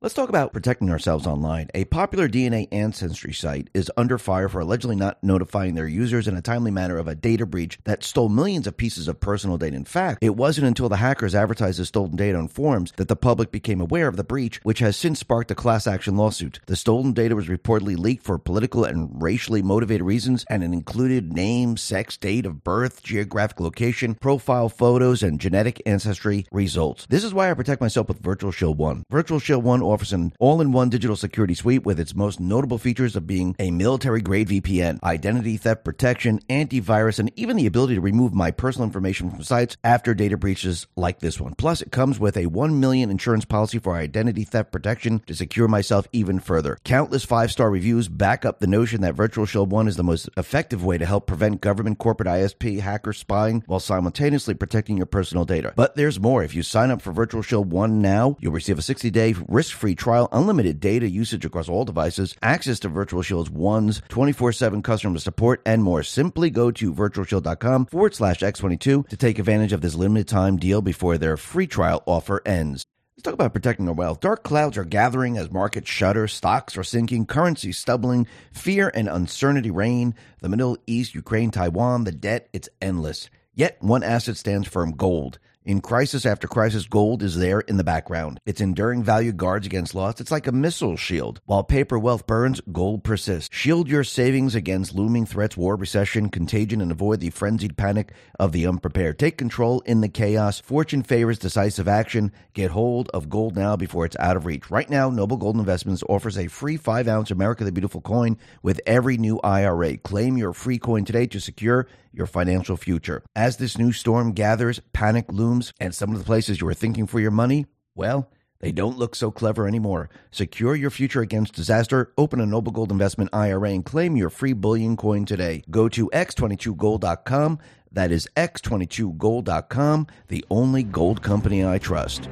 Let's talk about protecting ourselves online. A popular DNA ancestry site is under fire for allegedly not notifying their users in a timely manner of a data breach that stole millions of pieces of personal data. In fact, it wasn't until the hackers advertised the stolen data on forums that the public became aware of the breach, which has since sparked a class action lawsuit. The stolen data was reportedly leaked for political and racially motivated reasons, and it included name, sex, date of birth, geographic location, profile photos, and genetic ancestry results. This is why I protect myself with Virtual Shield 1. Virtual Shield 1 offers an all in one digital security suite with its most notable features of being a military grade VPN, identity theft protection, antivirus, and even the ability to remove my personal information from sites after data breaches like this one. Plus, it comes with a 1 million insurance policy for identity theft protection to secure myself even further. Countless five star reviews back up the notion that Virtual Shield 1 is the most effective way to help prevent government, corporate ISP, hacker spying while simultaneously protecting your personal data. But there's more. If you sign up for Virtual Shield 1 now, you'll receive a 60 day risk free trial unlimited data usage across all devices, access to Virtual Shield's one's 24 7 customer support, and more. Simply go to virtualshield.com forward slash X22 to take advantage of this limited time deal before their free trial offer ends. Let's talk about protecting our wealth. Dark clouds are gathering as markets shudder, stocks are sinking, currency stumbling, fear and uncertainty reign. The Middle East, Ukraine, Taiwan, the debt, it's endless. Yet one asset stands firm gold. In crisis after crisis, gold is there in the background. Its enduring value guards against loss. It's like a missile shield. While paper wealth burns, gold persists. Shield your savings against looming threats, war, recession, contagion, and avoid the frenzied panic of the unprepared. Take control in the chaos. Fortune favors decisive action. Get hold of gold now before it's out of reach. Right now, Noble Gold Investments offers a free 5 ounce America the Beautiful coin with every new IRA. Claim your free coin today to secure your financial future. As this new storm gathers, panic looms, and some of the places you were thinking for your money, well, they don't look so clever anymore. Secure your future against disaster. Open a Noble Gold Investment IRA and claim your free bullion coin today. Go to x22gold.com. That is x22gold.com, the only gold company I trust.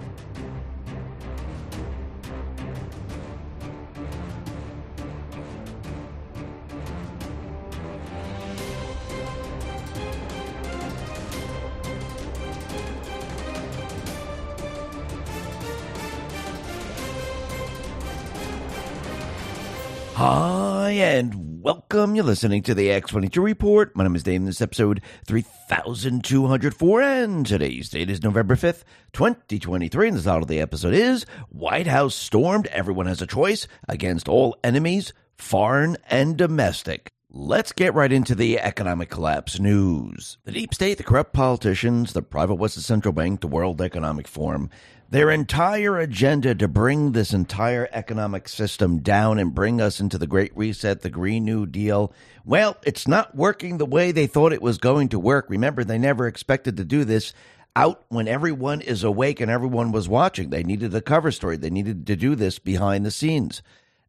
Hi, and welcome. You're listening to the X22 Report. My name is Dave, and this is episode 3204, and today's date is November 5th, 2023, and the title of the episode is White House Stormed, Everyone Has a Choice Against All Enemies, Foreign and Domestic. Let's get right into the economic collapse news. The deep state, the corrupt politicians, the private Western Central Bank, the World Economic Forum, their entire agenda to bring this entire economic system down and bring us into the Great Reset, the Green New Deal. Well, it's not working the way they thought it was going to work. Remember, they never expected to do this out when everyone is awake and everyone was watching. They needed a cover story, they needed to do this behind the scenes.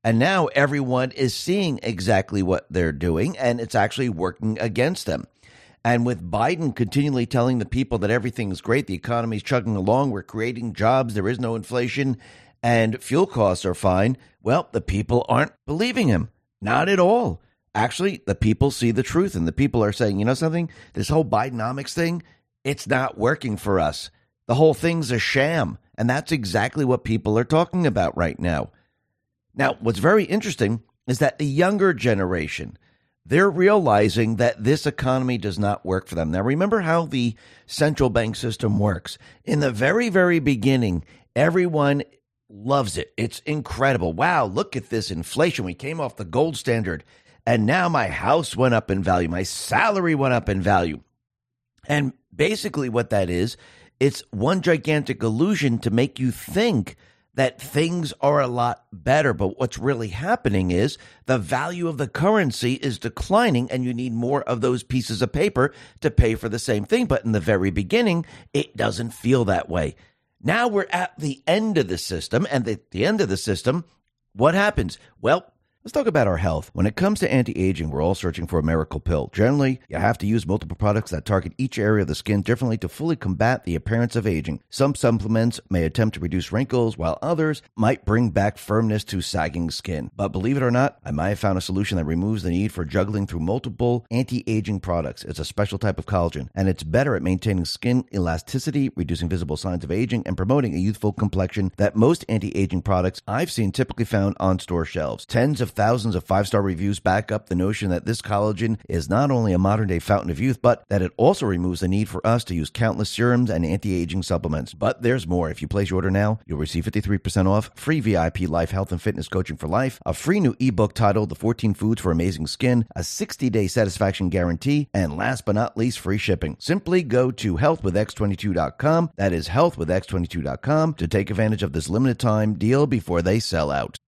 And now everyone is seeing exactly what they're doing, and it's actually working against them. And with Biden continually telling the people that everything's great, the economy's chugging along, we're creating jobs, there is no inflation, and fuel costs are fine, well, the people aren't believing him. Not at all. Actually, the people see the truth, and the people are saying, you know something? This whole Bidenomics thing, it's not working for us. The whole thing's a sham. And that's exactly what people are talking about right now. Now, what's very interesting is that the younger generation, they're realizing that this economy does not work for them. Now, remember how the central bank system works. In the very, very beginning, everyone loves it. It's incredible. Wow, look at this inflation. We came off the gold standard, and now my house went up in value. My salary went up in value. And basically, what that is, it's one gigantic illusion to make you think that things are a lot better. But what's really happening is the value of the currency is declining, and you need more of those pieces of paper to pay for the same thing. But in the very beginning, it doesn't feel that way. Now we're at the end of the system, and at the end of the system, what happens? Well, Let's talk about our health. When it comes to anti aging, we're all searching for a miracle pill. Generally, you have to use multiple products that target each area of the skin differently to fully combat the appearance of aging. Some supplements may attempt to reduce wrinkles, while others might bring back firmness to sagging skin. But believe it or not, I might have found a solution that removes the need for juggling through multiple anti aging products. It's a special type of collagen, and it's better at maintaining skin elasticity, reducing visible signs of aging, and promoting a youthful complexion that most anti aging products I've seen typically found on store shelves. Tens of thousands of five star reviews back up the notion that this collagen is not only a modern day fountain of youth, but that it also removes the need for us to use countless serums and anti aging supplements. But there's more. If you place your order now, you'll receive 53% off, free VIP life health and fitness coaching for life, a free new ebook titled The 14 Foods for Amazing Skin, a 60 day satisfaction guarantee, and last but not least, free shipping. Simply go to healthwithx22.com. That is healthwithx22.com to take advantage of this limited time deal before they sell out.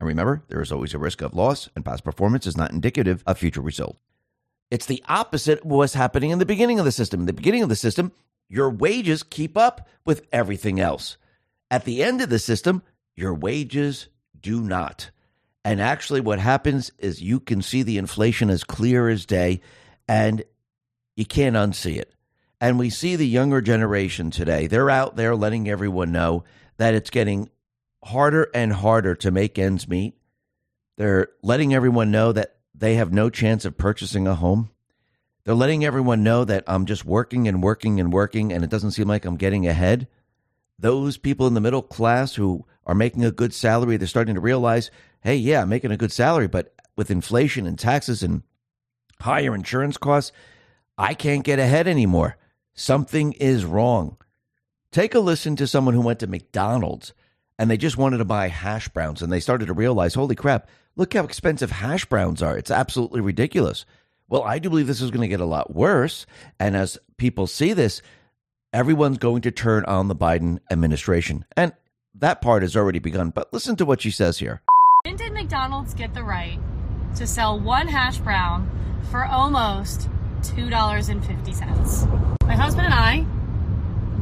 And remember, there is always a risk of loss, and past performance is not indicative of future results. It's the opposite of what's happening in the beginning of the system. In the beginning of the system, your wages keep up with everything else. At the end of the system, your wages do not. And actually, what happens is you can see the inflation as clear as day, and you can't unsee it. And we see the younger generation today, they're out there letting everyone know that it's getting harder and harder to make ends meet. They're letting everyone know that they have no chance of purchasing a home. They're letting everyone know that I'm just working and working and working and it doesn't seem like I'm getting ahead. Those people in the middle class who are making a good salary, they're starting to realize, hey, yeah, I'm making a good salary, but with inflation and taxes and higher insurance costs, I can't get ahead anymore. Something is wrong. Take a listen to someone who went to McDonald's and they just wanted to buy hash browns and they started to realize, holy crap, look how expensive hash browns are. It's absolutely ridiculous. Well, I do believe this is going to get a lot worse. And as people see this, everyone's going to turn on the Biden administration. And that part has already begun. But listen to what she says here. When did McDonald's get the right to sell one hash brown for almost $2.50? My husband and I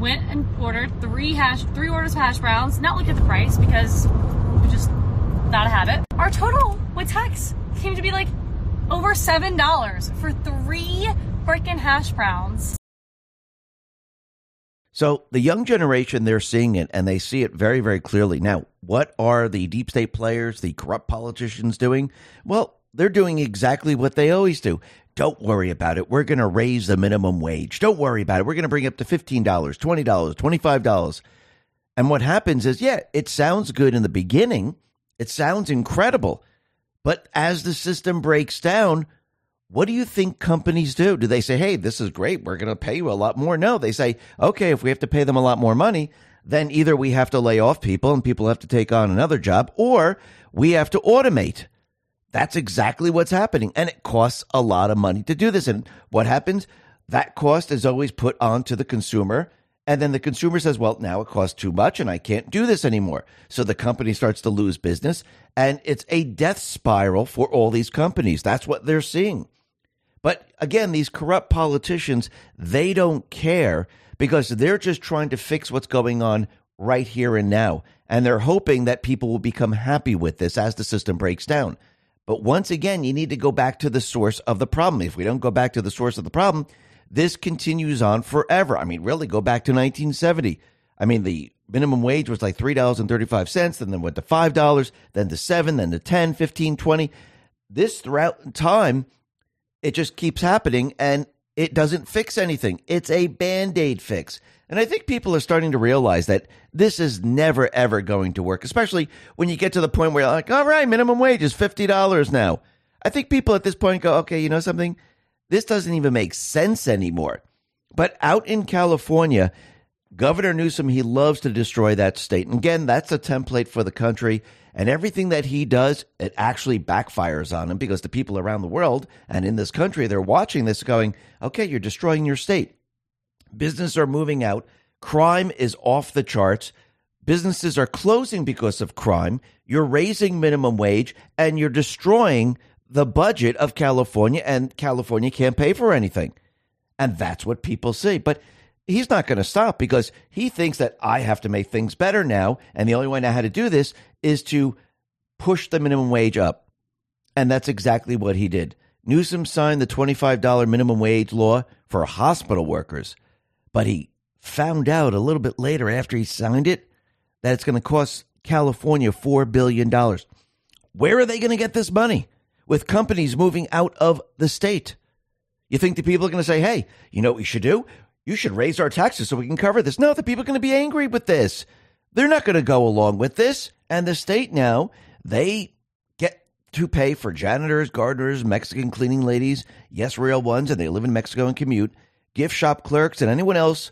went and ordered three hash three orders of hash browns. Not look at the price because we just not a habit. Our total with tax came to be like over seven dollars for three freaking hash browns. So the young generation, they're seeing it and they see it very, very clearly. Now, what are the deep state players, the corrupt politicians doing? Well, they're doing exactly what they always do. Don't worry about it. We're going to raise the minimum wage. Don't worry about it. We're going to bring it up to $15, $20, $25. And what happens is, yeah, it sounds good in the beginning. It sounds incredible. But as the system breaks down, what do you think companies do? Do they say, hey, this is great. We're going to pay you a lot more? No, they say, okay, if we have to pay them a lot more money, then either we have to lay off people and people have to take on another job or we have to automate. That's exactly what's happening. And it costs a lot of money to do this. And what happens? That cost is always put on to the consumer. And then the consumer says, well, now it costs too much and I can't do this anymore. So the company starts to lose business. And it's a death spiral for all these companies. That's what they're seeing. But again, these corrupt politicians, they don't care because they're just trying to fix what's going on right here and now. And they're hoping that people will become happy with this as the system breaks down. But once again, you need to go back to the source of the problem. If we don't go back to the source of the problem, this continues on forever. I mean, really, go back to 1970. I mean, the minimum wage was like $3.35, and then went to $5, then to 7 then to 10 15 20 this throughout time, it just keeps happening and it doesn't fix anything. It's a band aid fix. And I think people are starting to realize that this is never, ever going to work, especially when you get to the point where you're like, all right, minimum wage is $50 now. I think people at this point go, okay, you know something? This doesn't even make sense anymore. But out in California, Governor Newsom, he loves to destroy that state. And again, that's a template for the country. And everything that he does, it actually backfires on him because the people around the world and in this country, they're watching this going, okay, you're destroying your state. Businesses are moving out. Crime is off the charts. Businesses are closing because of crime. You're raising minimum wage and you're destroying the budget of California, and California can't pay for anything. And that's what people see. But he's not going to stop because he thinks that I have to make things better now. And the only way I know how to do this is to push the minimum wage up. And that's exactly what he did. Newsom signed the $25 minimum wage law for hospital workers, but he found out a little bit later after he signed it that it's going to cost California $4 billion. Where are they going to get this money? With companies moving out of the state. You think the people are going to say, hey, you know what we should do? You should raise our taxes so we can cover this. No, the people are going to be angry with this. They're not going to go along with this. And the state now, they get to pay for janitors, gardeners, Mexican cleaning ladies, yes, real ones, and they live in Mexico and commute, gift shop clerks, and anyone else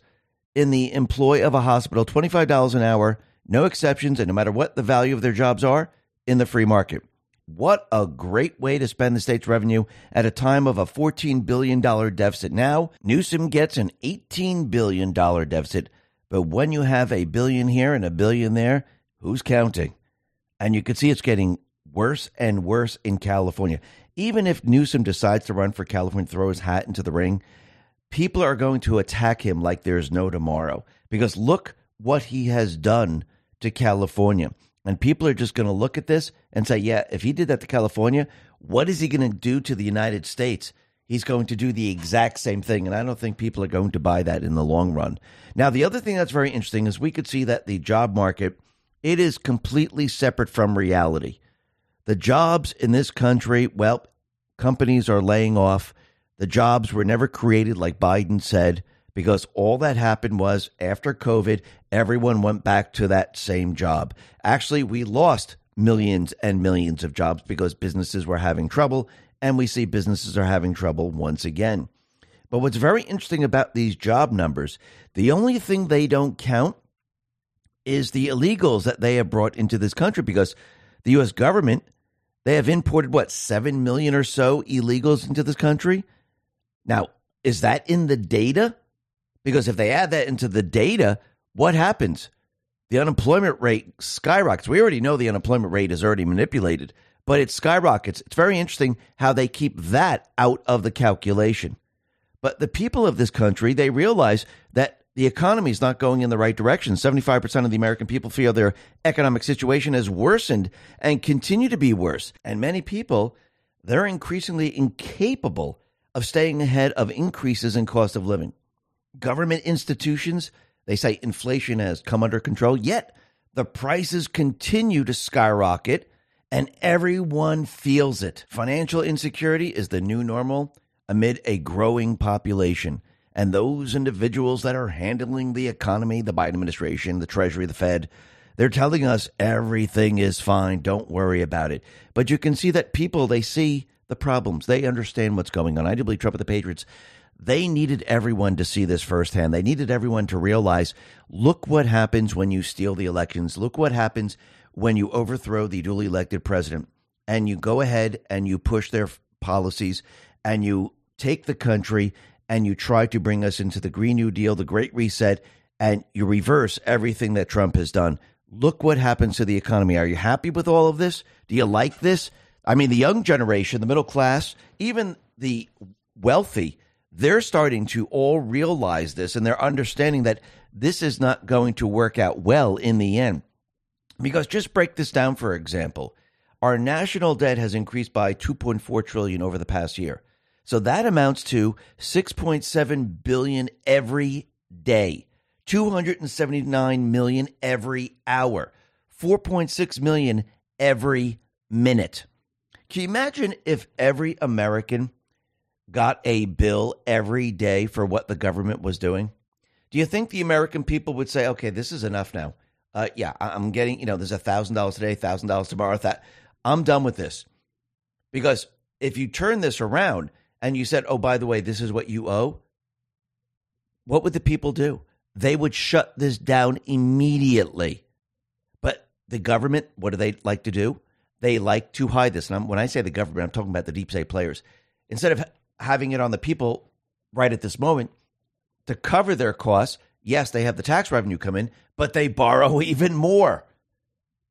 in the employ of a hospital $25 an hour, no exceptions, and no matter what the value of their jobs are in the free market. What a great way to spend the state's revenue at a time of a $14 billion deficit. Now, Newsom gets an $18 billion deficit, but when you have a billion here and a billion there, who's counting? And you can see it's getting worse and worse in California. Even if Newsom decides to run for California, throw his hat into the ring, people are going to attack him like there's no tomorrow. Because look what he has done to California. And people are just going to look at this and say, yeah, if he did that to California, what is he going to do to the United States? He's going to do the exact same thing. And I don't think people are going to buy that in the long run. Now, the other thing that's very interesting is we could see that the job market, it is completely separate from reality. The jobs in this country, well, companies are laying off. The jobs were never created, like Biden said because all that happened was after COVID, everyone went back to that same job. Actually, we lost millions and millions of jobs because businesses were having trouble, and we see businesses are having trouble once again. But what's very interesting about these job numbers, the only thing they don't count is the illegals that they have brought into this country because the U.S. government, they have imported, what, 7 million or so illegals into this country? Now, is that in the data? Because if they add that into the data, what happens? The unemployment rate skyrockets. We already know the unemployment rate is already manipulated, but it skyrockets. It's very interesting how they keep that out of the calculation. But the people of this country, they realize that the economy is not going in the right direction. 75% of the American people feel their economic situation has worsened and continue to be worse. And many people, they're increasingly incapable of staying ahead of increases in cost of living government institutions, they say inflation has come under control, yet the prices continue to skyrocket and everyone feels it. Financial insecurity is the new normal amid a growing population. And those individuals that are handling the economy, the Biden administration, the Treasury, the Fed, they're telling us everything is fine. Don't worry about it. But you can see that people, they see the problems. They understand what's going on. I do believe Trump and the Patriots they needed everyone to see this firsthand. They needed everyone to realize look what happens when you steal the elections. Look what happens when you overthrow the duly elected president and you go ahead and you push their policies and you take the country and you try to bring us into the Green New Deal, the Great Reset, and you reverse everything that Trump has done. Look what happens to the economy. Are you happy with all of this? Do you like this? I mean, the young generation, the middle class, even the wealthy, they're starting to all realize this and they're understanding that this is not going to work out well in the end. Because just break this down for example, our national debt has increased by 2.4 trillion over the past year. So that amounts to 6.7 billion every day, 279 million every hour, 4.6 million every minute. Can you imagine if every American got a bill every day for what the government was doing? Do you think the American people would say, okay, this is enough now? Uh, yeah, I'm getting, you know, there's a $1,000 today, $1,000 tomorrow. That I'm done with this. Because if you turn this around and you said, oh, by the way, this is what you owe, what would the people do? They would shut this down immediately. But the government, what do they like to do? They like to hide this. And I'm, when I say the government, I'm talking about the deep state players. Instead of having it on the people right at this moment to cover their costs, yes, they have the tax revenue come in, but they borrow even more.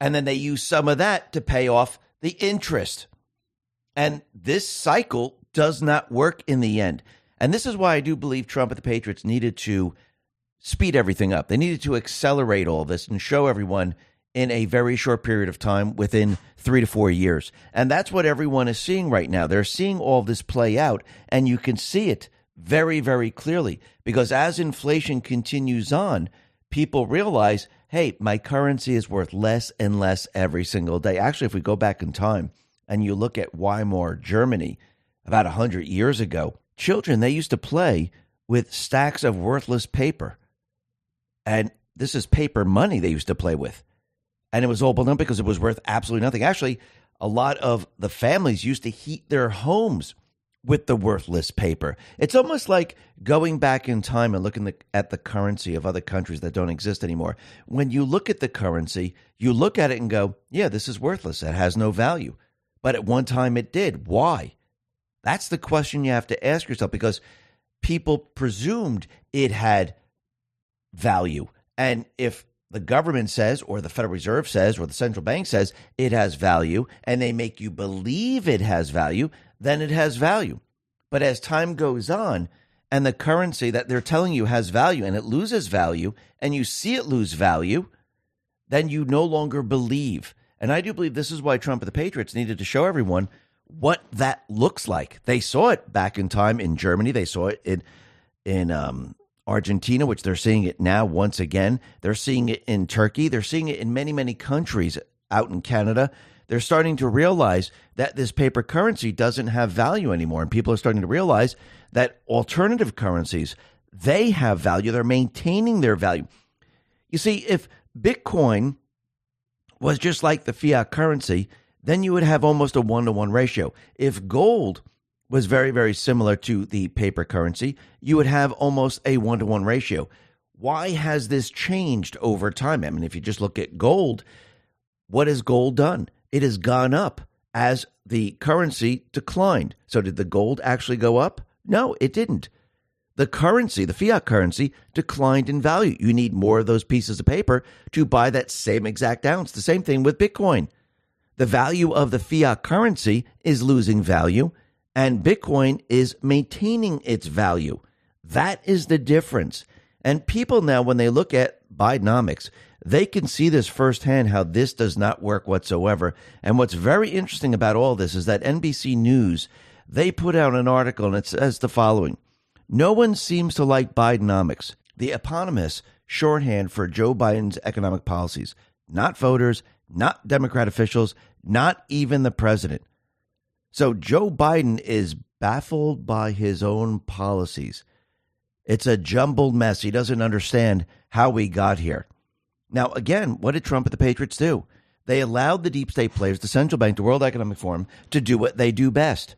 And then they use some of that to pay off the interest. And this cycle does not work in the end. And this is why I do believe Trump and the Patriots needed to speed everything up. They needed to accelerate all this and show everyone in a very short period of time within three to four years. And that's what everyone is seeing right now. They're seeing all this play out, and you can see it very, very clearly because as inflation continues on, people realize hey, my currency is worth less and less every single day. Actually, if we go back in time and you look at Weimar, Germany, about 100 years ago, children, they used to play with stacks of worthless paper. And this is paper money they used to play with. And it was all blown up because it was worth absolutely nothing. Actually, a lot of the families used to heat their homes with the worthless paper. It's almost like going back in time and looking at the currency of other countries that don't exist anymore. When you look at the currency, you look at it and go, yeah, this is worthless. It has no value. But at one time it did. Why? That's the question you have to ask yourself because people presumed it had value. And if the government says, or the Federal Reserve says, or the central bank says it has value, and they make you believe it has value, then it has value. But as time goes on, and the currency that they're telling you has value and it loses value, and you see it lose value, then you no longer believe. And I do believe this is why Trump and the Patriots needed to show everyone what that looks like. They saw it back in time in Germany. They saw it in in um, Argentina, which they're seeing it now once again. They're seeing it in Turkey. They're seeing it in many many countries out in Canada they're starting to realize that this paper currency doesn't have value anymore. And people are starting to realize that alternative currencies, they have value. They're maintaining their value. You see, if Bitcoin was just like the fiat currency, then you would have almost a one to one ratio. If gold was very, very similar to the paper currency, you would have almost a one to one ratio. Why has this changed over time? I mean, if you just look at gold, what has gold done? it has gone up as the currency declined. So, did the gold actually go up? No, it didn't. The currency, the fiat currency, declined in value. You need more of those pieces of paper to buy that same exact ounce. The same thing with Bitcoin. The value of the fiat currency is losing value, and Bitcoin is maintaining its value. That is the difference. And people now, when they look at Bidenomics, they can see this firsthand how this does not work whatsoever. And what's very interesting about all this is that NBC News, they put out an article and it says the following No one seems to like Bidenomics, the eponymous shorthand for Joe Biden's economic policies. Not voters, not Democrat officials, not even the president. So Joe Biden is baffled by his own policies. It's a jumbled mess. He doesn't understand how we got here. Now, again, what did Trump and the Patriots do? They allowed the deep state players, the central bank, the World Economic Forum, to do what they do best.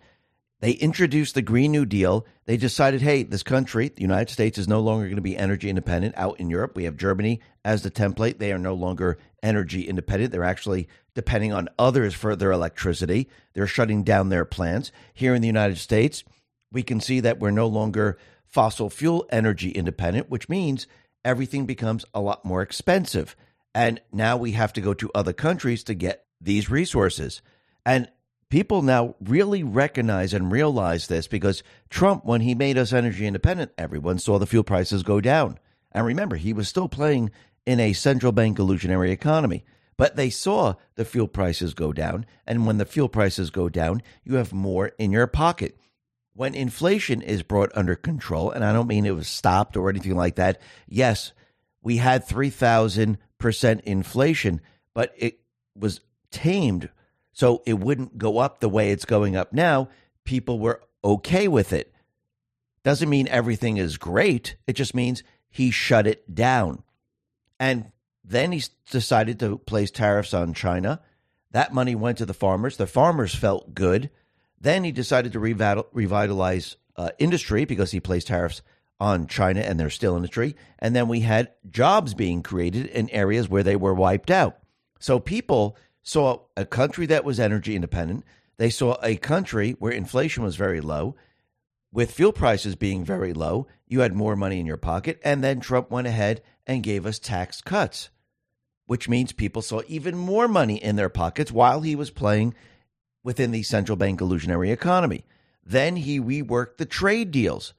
They introduced the Green New Deal. They decided, hey, this country, the United States, is no longer going to be energy independent. Out in Europe, we have Germany as the template. They are no longer energy independent. They're actually depending on others for their electricity. They're shutting down their plants. Here in the United States, we can see that we're no longer fossil fuel energy independent, which means everything becomes a lot more expensive. And now we have to go to other countries to get these resources. And people now really recognize and realize this because Trump, when he made us energy independent, everyone saw the fuel prices go down. And remember, he was still playing in a central bank illusionary economy. But they saw the fuel prices go down. And when the fuel prices go down, you have more in your pocket when inflation is brought under control, and I don't mean it was stopped or anything like that, yes, we had 3,000% inflation, but it was tamed So it wouldn't go up the way it's going up now. People were okay with it. Doesn't mean everything is great. It just means he shut it down. And then he decided to place tariffs on China. That money went to the farmers. The farmers felt good. Then he decided to revitalize uh, industry because he placed tariffs on China and their steel industry. And then we had jobs being created in areas where they were wiped out. So people saw a country that was energy independent. They saw a country where inflation was very low, with fuel prices being very low. You had more money in your pocket. And then Trump went ahead and gave us tax cuts, which means people saw even more money in their pockets while he was playing within the central bank illusionary economy. Then he reworked the trade deals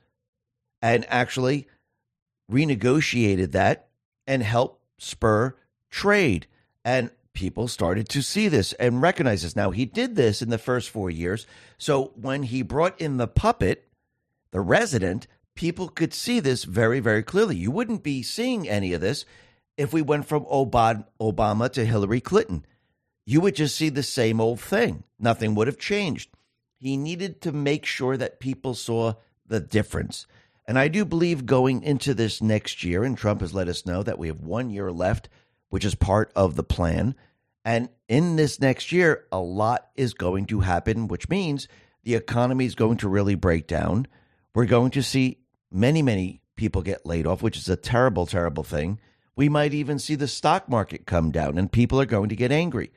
and actually renegotiated that and helped spur trade. And people started to see this and recognize this. Now, he did this in the first four years. So when he brought in the puppet, the resident, people could see this very, very clearly. You wouldn't be seeing any of this if we went from Obama to Hillary Clinton. You would just see the same old thing. Nothing would have changed. He needed to make sure that people saw the difference. And I do believe going into this next year, and Trump has let us know that we have one year left, which is part of the plan. And in this next year, a lot is going to happen, which means the economy is going to really break down. We're going to see many, many people get laid off, which is a terrible, terrible thing. We might even see the stock market come down, and people are going to get angry.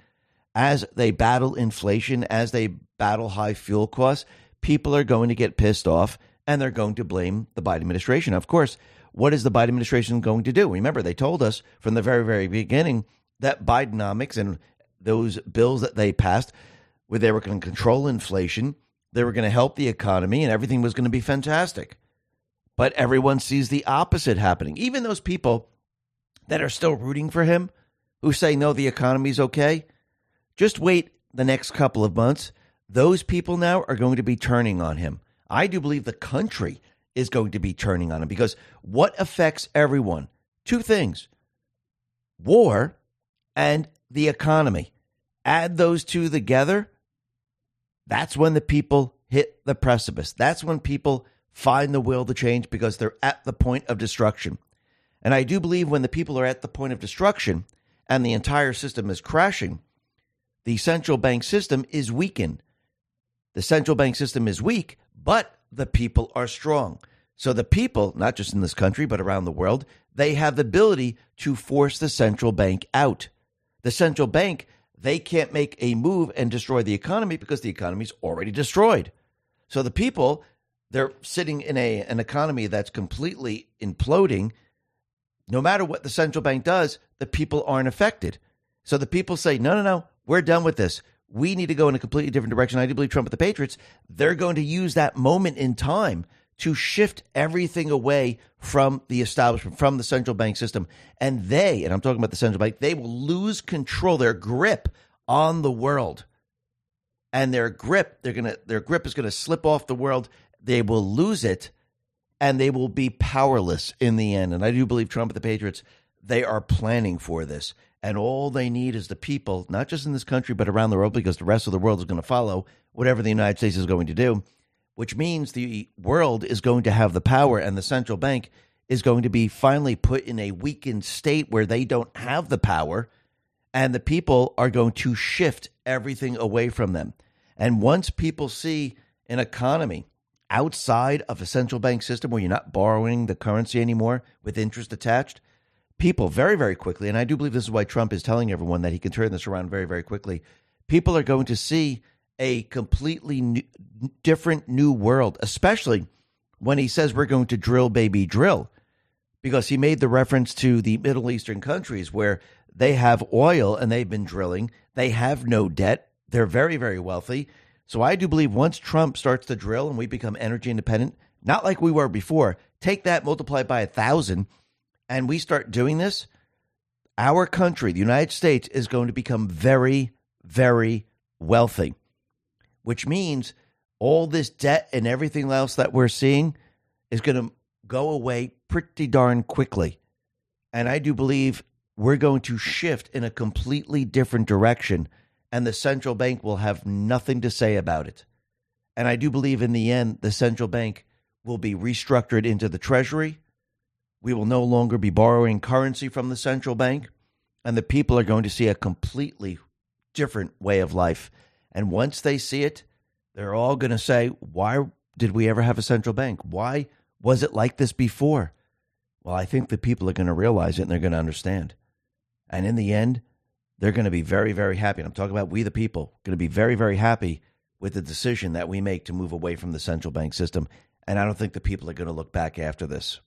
As they battle inflation, as they battle high fuel costs, people are going to get pissed off and they're going to blame the Biden administration. Of course, what is the Biden administration going to do? Remember, they told us from the very, very beginning that Bidenomics and those bills that they passed, where they were going to control inflation, they were going to help the economy, and everything was going to be fantastic. But everyone sees the opposite happening. Even those people that are still rooting for him, who say, no, the economy's okay, just wait the next couple of months. Those people now are going to be turning on him. I do believe the country is going to be turning on him because what affects everyone? Two things war and the economy. Add those two together, that's when the people hit the precipice. That's when people find the will to change because they're at the point of destruction. And I do believe when the people are at the point of destruction and the entire system is crashing, the central bank system is weakened. The central bank system is weak but the people are strong. So the people, not just in this country, but around the world, they have the ability to force the central bank out. The central bank, they can't make a move and destroy the economy because the economy is already destroyed. So the people, they're sitting in a an economy that's completely imploding. No matter what the central bank does, the people aren't affected. So the people say, no, no, no, we're done with this we need to go in a completely different direction. I do believe Trump with the Patriots, they're going to use that moment in time to shift everything away from the establishment, from the central bank system. And they, and I'm talking about the central bank, they will lose control, their grip on the world. And their grip, they're gonna their grip is gonna slip off the world. They will lose it and they will be powerless in the end. And I do believe Trump with the Patriots, they are planning for this and all they need is the people, not just in this country, but around the world, because the rest of the world is going to follow whatever the United States is going to do, which means the world is going to have the power, and the central bank is going to be finally put in a weakened state where they don't have the power, and the people are going to shift everything away from them. And once people see an economy outside of a central bank system where you're not borrowing the currency anymore with interest attached, people very, very quickly, and I do believe this is why Trump is telling everyone that he can turn this around very, very quickly. People are going to see a completely new, different new world, especially when he says we're going to drill, baby, drill, because he made the reference to the Middle Eastern countries where they have oil and they've been drilling. They have no debt. They're very, very wealthy. So I do believe once Trump starts to drill and we become energy independent, not like we were before, take that, multiply by a thousand and we start doing this, our country, the United States, is going to become very, very wealthy, which means all this debt and everything else that we're seeing is going to go away pretty darn quickly. And I do believe we're going to shift in a completely different direction. and the central bank will have nothing to say about it. And I do believe in the end, the central bank will be restructured into the treasury. We will no longer be borrowing currency from the central bank, and the people are going to see a completely different way of life. And once they see it, they're all going to say, Why did we ever have a central bank? Why was it like this before? Well, I think the people are going to realize it and they're going to understand. And in the end, they're going to be very, very happy. And I'm talking about we, the people, going to be very, very happy with the decision that we make to move away from the central bank system. And I don't think the people are going to look back after this.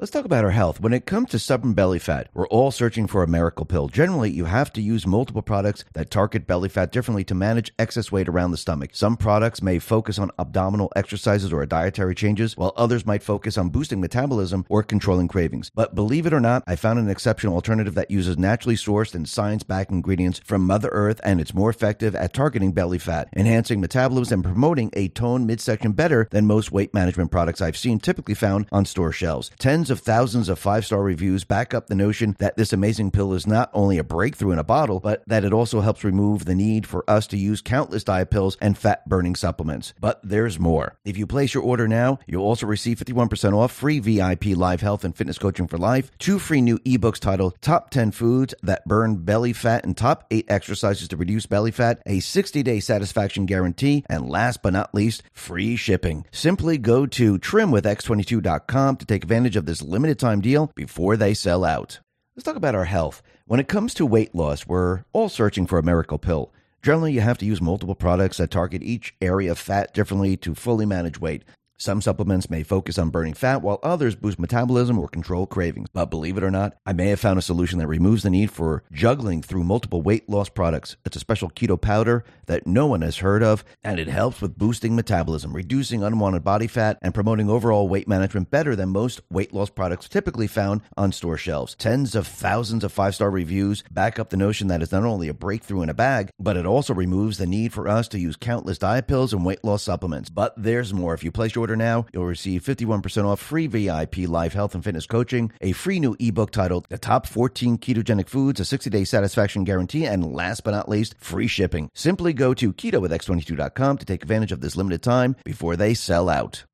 Let's talk about our health. When it comes to stubborn belly fat, we're all searching for a miracle pill. Generally, you have to use multiple products that target belly fat differently to manage excess weight around the stomach. Some products may focus on abdominal exercises or dietary changes, while others might focus on boosting metabolism or controlling cravings. But believe it or not, I found an exceptional alternative that uses naturally sourced and science backed ingredients from Mother Earth, and it's more effective at targeting belly fat, enhancing metabolism, and promoting a toned midsection better than most weight management products I've seen typically found on store shelves. Tens Tens of thousands of five star reviews back up the notion that this amazing pill is not only a breakthrough in a bottle, but that it also helps remove the need for us to use countless diet pills and fat burning supplements. But there's more. If you place your order now, you'll also receive 51% off free VIP live health and fitness coaching for life, two free new ebooks titled Top 10 Foods That Burn Belly Fat and Top 8 Exercises to Reduce Belly Fat, a 60 day satisfaction guarantee, and last but not least, free shipping. Simply go to trimwithx22.com to take advantage of this this limited time deal before they sell out. Let's talk about our health. When it comes to weight loss, we're all searching for a miracle pill. Generally, you have to use multiple products that target each area of fat differently to fully manage weight. Some supplements may focus on burning fat, while others boost metabolism or control cravings. But believe it or not, I may have found a solution that removes the need for juggling through multiple weight loss products. It's a special keto powder that no one has heard of, and it helps with boosting metabolism, reducing unwanted body fat, and promoting overall weight management better than most weight loss products typically found on store shelves. Tens of thousands of five star reviews back up the notion that it's not only a breakthrough in a bag, but it also removes the need for us to use countless diet pills and weight loss supplements. But there's more. If you place your order now, you'll receive 51% off free VIP live health and fitness coaching, a free new ebook titled The Top 14 Ketogenic Foods, a 60 day satisfaction guarantee, and last but not least, free shipping. Simply go to keto with ketowithx22.com to take advantage of this limited time before they sell out.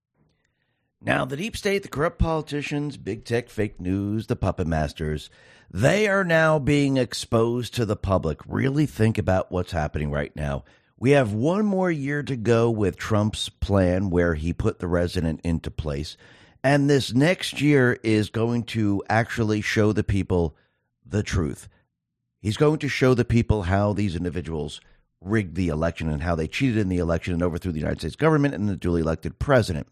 Now, the deep state, the corrupt politicians, big tech, fake news, the puppet masters, they are now being exposed to the public. Really think about what's happening right now. We have one more year to go with Trump's plan where he put the resident into place. And this next year is going to actually show the people the truth. He's going to show the people how these individuals rigged the election and how they cheated in the election and overthrew the United States government and the duly elected president.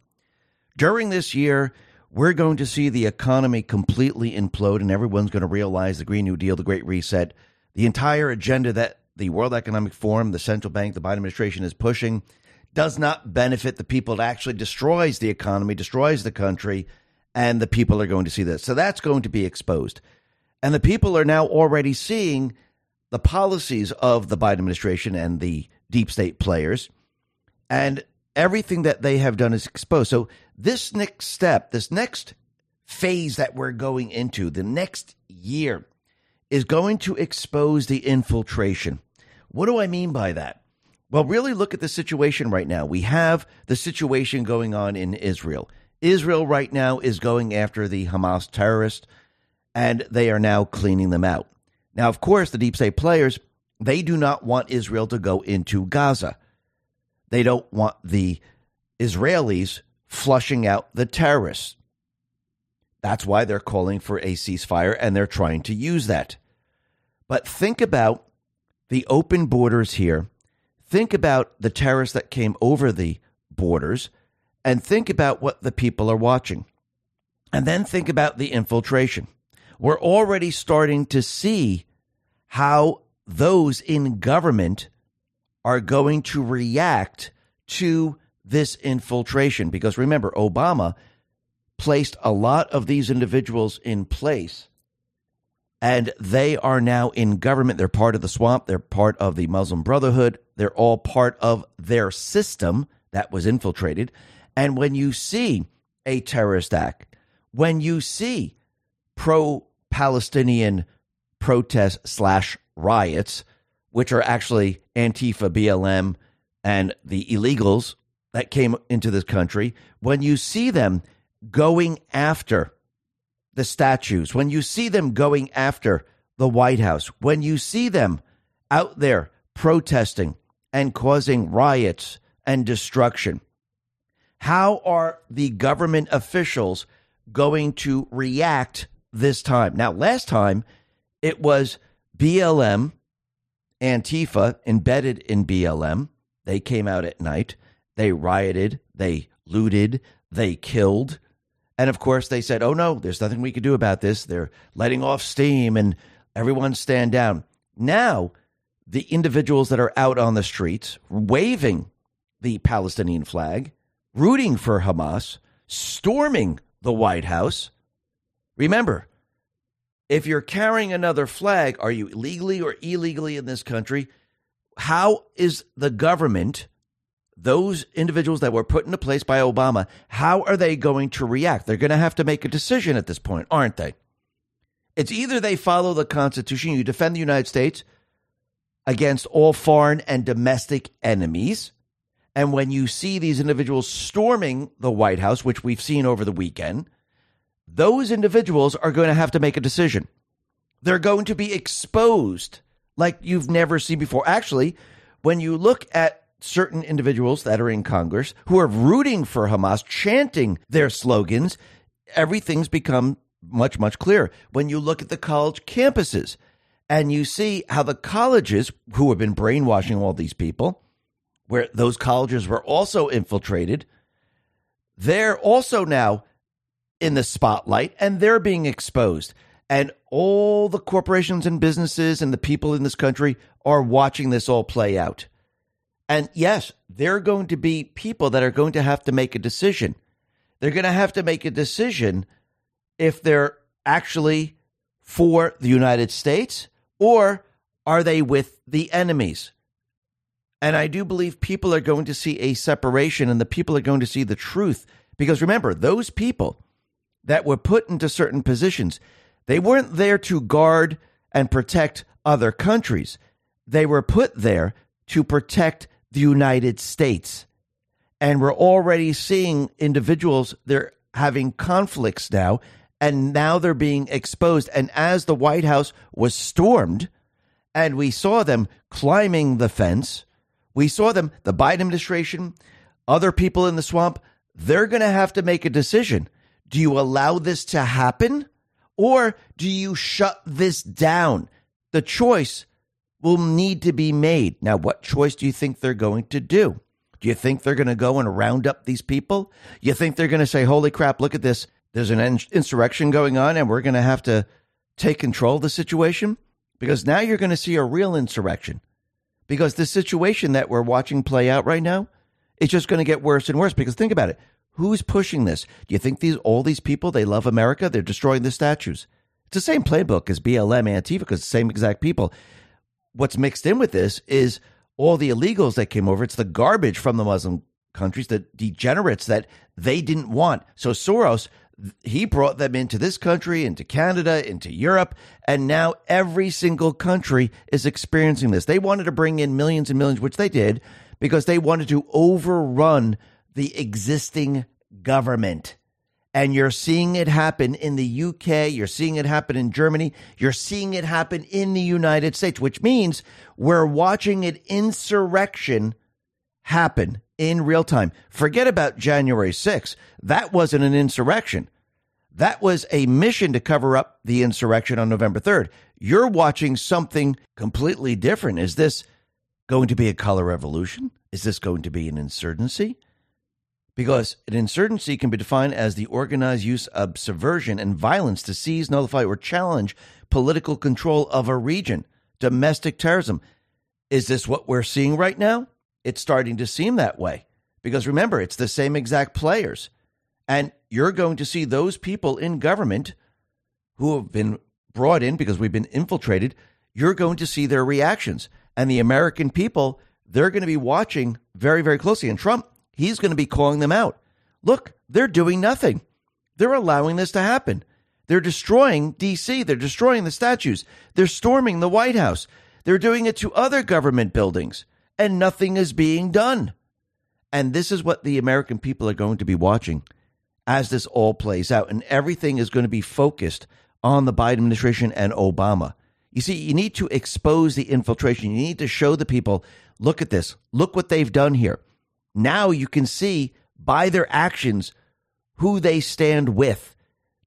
During this year, we're going to see the economy completely implode, and everyone's going to realize the Green New Deal, the Great Reset, the entire agenda that the World Economic Forum, the central bank, the Biden administration is pushing does not benefit the people. It actually destroys the economy, destroys the country, and the people are going to see this. So that's going to be exposed. And the people are now already seeing the policies of the Biden administration and the deep state players, and everything that they have done is exposed. So this next step, this next phase that we're going into, the next year, is going to expose the infiltration. What do I mean by that? Well, really look at the situation right now. We have the situation going on in Israel. Israel right now is going after the Hamas terrorists, and they are now cleaning them out. Now, of course, the deep state players, they do not want Israel to go into Gaza. They don't want the Israelis flushing out the terrorists. That's why they're calling for a ceasefire and they're trying to use that. But think about the open borders here. Think about the terrorists that came over the borders and think about what the people are watching. And then think about the infiltration. We're already starting to see how those in government are going to react to this infiltration. Because remember, Obama placed a lot of these individuals in place and they are now in government. They're part of the swamp. They're part of the Muslim Brotherhood. They're all part of their system that was infiltrated. And when you see a terrorist act, when you see pro Palestinian protests slash riots, which are actually Antifa, BLM, and the illegals that came into this country, when you see them going after the statues, when you see them going after the White House, when you see them out there protesting and causing riots and destruction, how are the government officials going to react this time? Now, last time it was BLM, Antifa embedded in BLM. They came out at night. They rioted. They looted. They killed. And of course, they said, oh no, there's nothing we can do about this. They're letting off steam and everyone stand down. Now, the individuals that are out on the streets waving the Palestinian flag, rooting for Hamas, storming the White House. Remember, if you're carrying another flag, are you legally or illegally in this country? How is the government, those individuals that were put into place by Obama, how are they going to react? They're going to have to make a decision at this point, aren't they? It's either they follow the Constitution, you defend the United States against all foreign and domestic enemies. And when you see these individuals storming the White House, which we've seen over the weekend, those individuals are going to have to make a decision. They're going to be exposed like you've never seen before. Actually, when you look at certain individuals that are in Congress who are rooting for Hamas, chanting their slogans, everything's become much, much clearer. When you look at the college campuses and you see how the colleges who have been brainwashing all these people, where those colleges were also infiltrated, they're also now in the spotlight and they're being exposed. And all the corporations and businesses and the people in this country are watching this all play out. And yes, there are going to be people that are going to have to make a decision. They're going to have to make a decision if they're actually for the United States or are they with the enemies? And I do believe people are going to see a separation and the people are going to see the truth. Because remember, those people that were put into certain positions, they weren't there to guard and protect other countries. They were put there to protect the United States. And we're already seeing individuals, they're having conflicts now, and now they're being exposed. And as the White House was stormed, and we saw them climbing the fence, we saw them, the Biden administration, other people in the swamp, they're going to have to make a decision. Do you allow this to happen or do you shut this down? The choice will need to be made. Now, what choice do you think they're going to do? Do you think they're going to go and round up these people? You think they're going to say, holy crap, look at this. There's an insurrection going on and we're going to have to take control of the situation? Because now you're going to see a real insurrection. Because the situation that we're watching play out right now, it's just going to get worse and worse. Because think about it. Who's pushing this? Do you think these all these people they love America? They're destroying the statues. It's the same playbook as BLM Antifa because the same exact people. What's mixed in with this is all the illegals that came over. It's the garbage from the Muslim countries, the degenerates that they didn't want. So Soros, he brought them into this country, into Canada, into Europe, and now every single country is experiencing this. They wanted to bring in millions and millions, which they did, because they wanted to overrun the existing government. And you're seeing it happen in the UK, you're seeing it happen in Germany, you're seeing it happen in the United States, which means we're watching an insurrection happen in real time. Forget about January 6th. That wasn't an insurrection. That was a mission to cover up the insurrection on November 3rd. You're watching something completely different. Is this going to be a color revolution? Is this going to be an insurgency? Because an insurgency can be defined as the organized use of subversion and violence to seize, nullify, or challenge political control of a region. Domestic terrorism. Is this what we're seeing right now? It's starting to seem that way. Because remember, it's the same exact players. And you're going to see those people in government who have been brought in because we've been infiltrated. You're going to see their reactions. And the American people, they're going to be watching very, very closely. And Trump, he's going to be calling them out. Look, they're doing nothing. They're allowing this to happen. They're destroying D.C., they're destroying the statues, they're storming the White House. They're doing it to other government buildings, and nothing is being done. And this is what the American people are going to be watching as this all plays out. And everything is going to be focused on the Biden administration and Obama. You see, you need to expose the infiltration. You need to show the people look at this, look what they've done here. Now you can see by their actions who they stand with.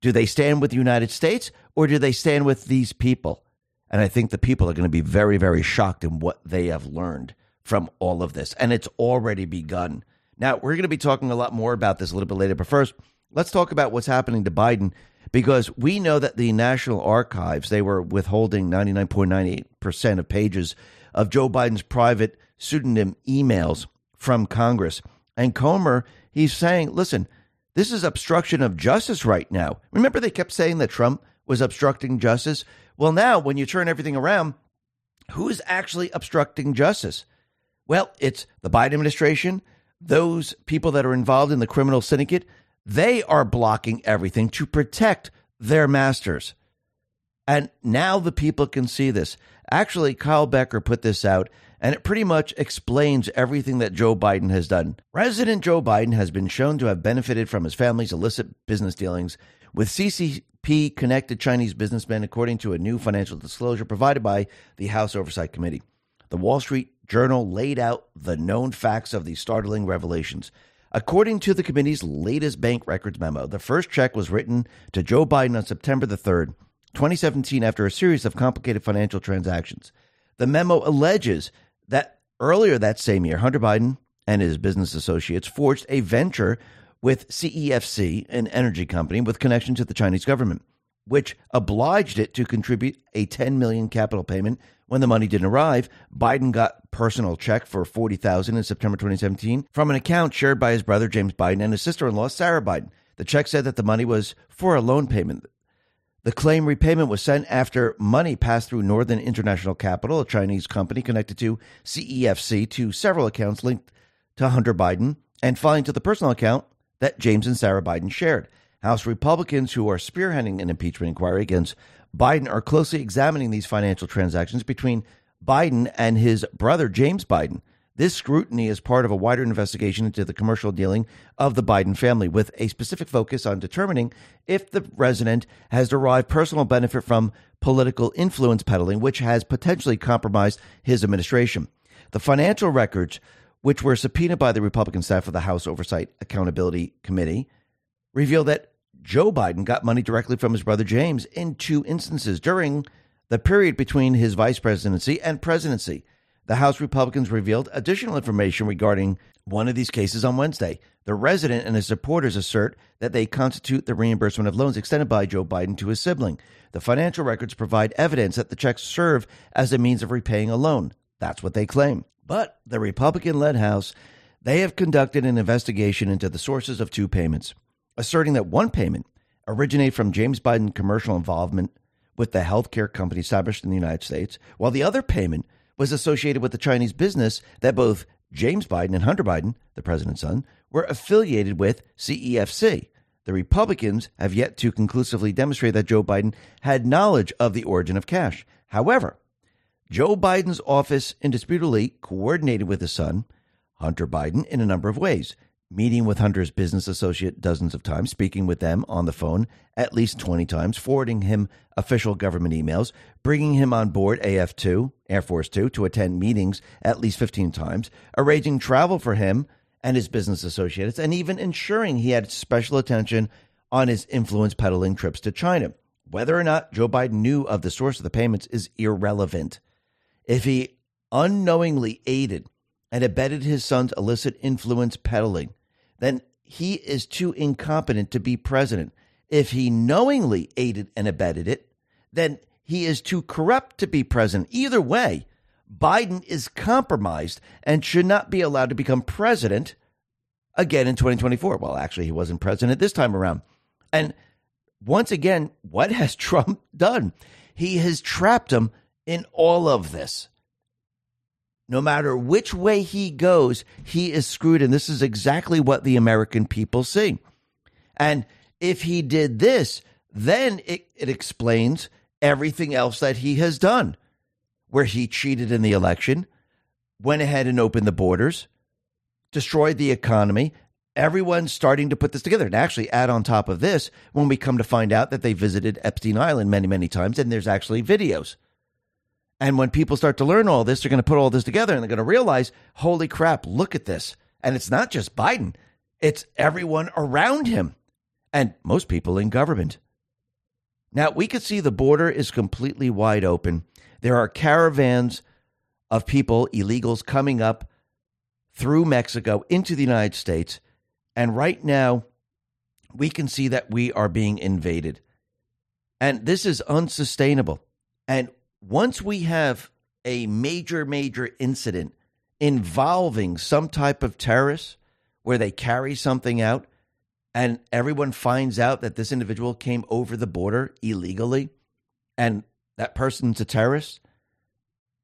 Do they stand with the United States or do they stand with these people? And I think the people are going to be very, very shocked in what they have learned from all of this. And it's already begun. Now, we're going to be talking a lot more about this a little bit later. But first, let's talk about what's happening to Biden because we know that the National Archives, they were withholding 99.98% of pages of Joe Biden's private pseudonym emails from Congress. And Comer, he's saying, listen, this is obstruction of justice right now. Remember, they kept saying that Trump was obstructing justice? Well, now, when you turn everything around, who is actually obstructing justice? Well, it's the Biden administration, those people that are involved in the criminal syndicate. They are blocking everything to protect their masters. And now the people can see this. Actually, Kyle Becker put this out, and it pretty much explains everything that Joe Biden has done. President Joe Biden has been shown to have benefited from his family's illicit business dealings with CCP connected Chinese businessmen, according to a new financial disclosure provided by the House Oversight Committee. The Wall Street Journal laid out the known facts of these startling revelations. According to the committee's latest bank records memo, the first check was written to Joe Biden on September the 3rd, 2017, after a series of complicated financial transactions. The memo alleges that earlier that same year, Hunter Biden and his business associates forged a venture with CEFC, an energy company with connection to the Chinese government, which obliged it to contribute a 10 million capital payment. When the money didn't arrive, Biden got personal check for 40,000 in September 2017 from an account shared by his brother James Biden and his sister-in-law Sara Biden. The check said that the money was for a loan payment. The claim repayment was sent after money passed through Northern International Capital, a Chinese company connected to CEFC, to several accounts linked to Hunter Biden and finally to the personal account that James and Sara Biden shared. House Republicans who are spearheading an impeachment inquiry against Biden are closely examining these financial transactions between Biden and his brother James Biden. This scrutiny is part of a wider investigation into the commercial dealing of the Biden family, with a specific focus on determining if the president has derived personal benefit from political influence peddling, which has potentially compromised his administration. The financial records which were subpoenaed by the Republican staff of the House Oversight Accountability Committee, reveal that Joe Biden got money directly from his brother James in two instances during the period between his vice presidency and presidency. The House Republicans revealed additional information regarding one of these cases on Wednesday. The resident and his supporters assert that they constitute the reimbursement of loans extended by Joe Biden to his sibling. The financial records provide evidence that the checks serve as a means of repaying a loan. That's what they claim. But the Republican led House, they have conducted an investigation into the sources of two payments, asserting that one payment originated from James Biden's commercial involvement with the healthcare company established in the United States, while the other payment was associated with the Chinese business that both James Biden and Hunter Biden, the president's son, were affiliated with CEFC. The Republicans have yet to conclusively demonstrate that Joe Biden had knowledge of the origin of cash. However, Joe Biden's office indisputably coordinated with his son, Hunter Biden, in a number of ways, meeting with Hunter's business associate dozens of times, speaking with them on the phone at least 20 times, forwarding him official government emails, bringing him on board AF 2, Air Force 2, to attend meetings at least 15 times, arranging travel for him and his business associates, and even ensuring he had special attention on his influence peddling trips to China. Whether or not Joe Biden knew of the source of the payments is irrelevant if he unknowingly aided and abetted his son's illicit influence peddling, then he is too incompetent to be president. If he knowingly aided and abetted it, then he is too corrupt to be president. Either way, Biden is compromised and should not be allowed to become president again in 2024. Well, actually, he wasn't president this time around. And once again, what has Trump done? He has trapped him in all of this. No matter which way he goes, he is screwed. And this is exactly what the American people see. And if he did this, then it, it explains everything else that he has done. where he cheated in the election, went ahead and opened the borders, destroyed the economy. Everyone's starting to put this together. And actually, add on top of this, when we come to find out that they visited Epstein Island many, many times, and there's actually videos. And when people start to learn all this, they're going to put all this together and they're going to realize, holy crap, look at this. And it's not just Biden, it's everyone around him and most people in government. Now, we could see the border is completely wide open. There are caravans of people, illegals, coming up through Mexico into the United States. And right now, we can see that we are being invaded. And this is unsustainable. And once we have a major, major incident involving some type of terrorist where they carry something out and everyone finds out that this individual came over the border illegally and that person's a terrorist,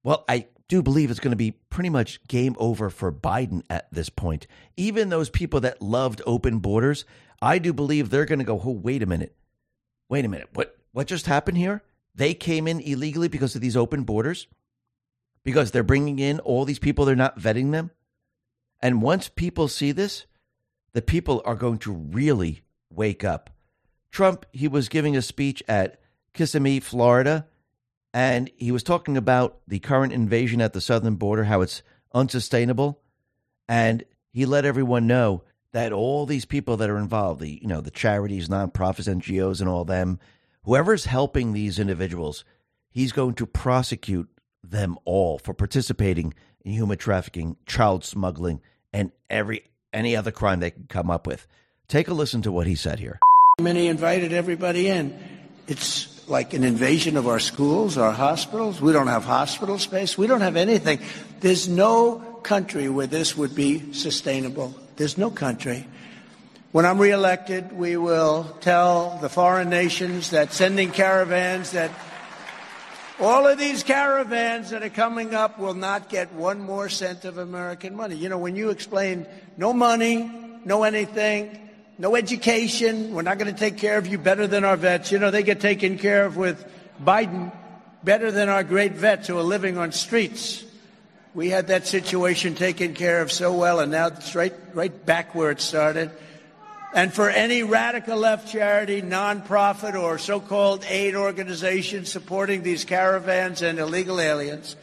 well, I do believe it's going to be pretty much game over for Biden at this point. Even those people that loved open borders, I do believe they're going to go, "Oh, wait a minute. Wait a minute. What what just happened here? They came in illegally because of these open borders? Because they're bringing in all these people they're not vetting them? And once people see this, the people are going to really wake up. Trump, he was giving a speech at Kissimmee, Florida, and he was talking about the current invasion at the southern border, how it's unsustainable, and he let everyone know that all these people that are involved, the you know the charities, nonprofits, NGOs, and all them, whoever's helping these individuals, he's going to prosecute them all for participating in human trafficking, child smuggling, and every any other crime they can come up with. Take a listen to what he said here. Many invited everybody in. It's like an invasion of our schools, our hospitals. We don't have hospital space. We don't have anything. There's no country where this would be sustainable. There's no country. When I'm reelected, we will tell the foreign nations that sending caravans that all of these caravans that are coming up will not get one more cent of American money. You know, when you explain no money, no anything, no education. We're not going to take care of you better than our vets. You know, they get taken care of with Biden better than our great vets who are living on streets. We had that situation taken care of so well, and now it's right, right back where it started. And for any radical left charity, nonprofit, or so called aid organization supporting these caravans and illegal aliens,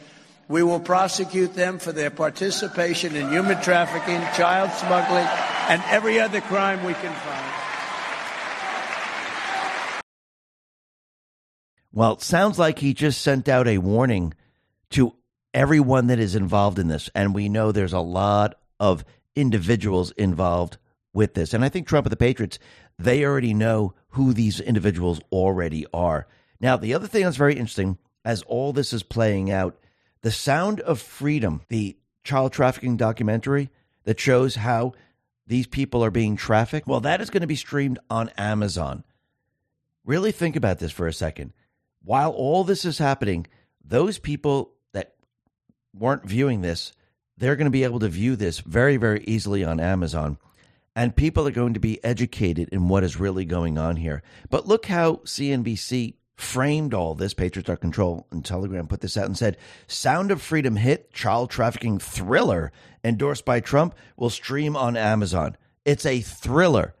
we will prosecute them for their participation in human trafficking, child smuggling, and every other crime we can find. Well, it sounds like he just sent out a warning to everyone that is involved in this. And we know there's a lot of individuals involved with this. And I think Trump and the Patriots, they already know who these individuals already are. Now, the other thing that's very interesting as all this is playing out the Sound of Freedom, the child trafficking documentary that shows how these people are being trafficked, well, that is going to be streamed on Amazon. Really think about this for a second. While all this is happening, those people that weren't viewing this, they're going to be able to view this very, very easily on Amazon. And people are going to be educated in what is really going on here. But look how CNBC framed all this. Patriots Are Control and Telegram put this out and said Sound of Freedom hit child trafficking thriller endorsed by Trump will stream on Amazon. It's a thriller.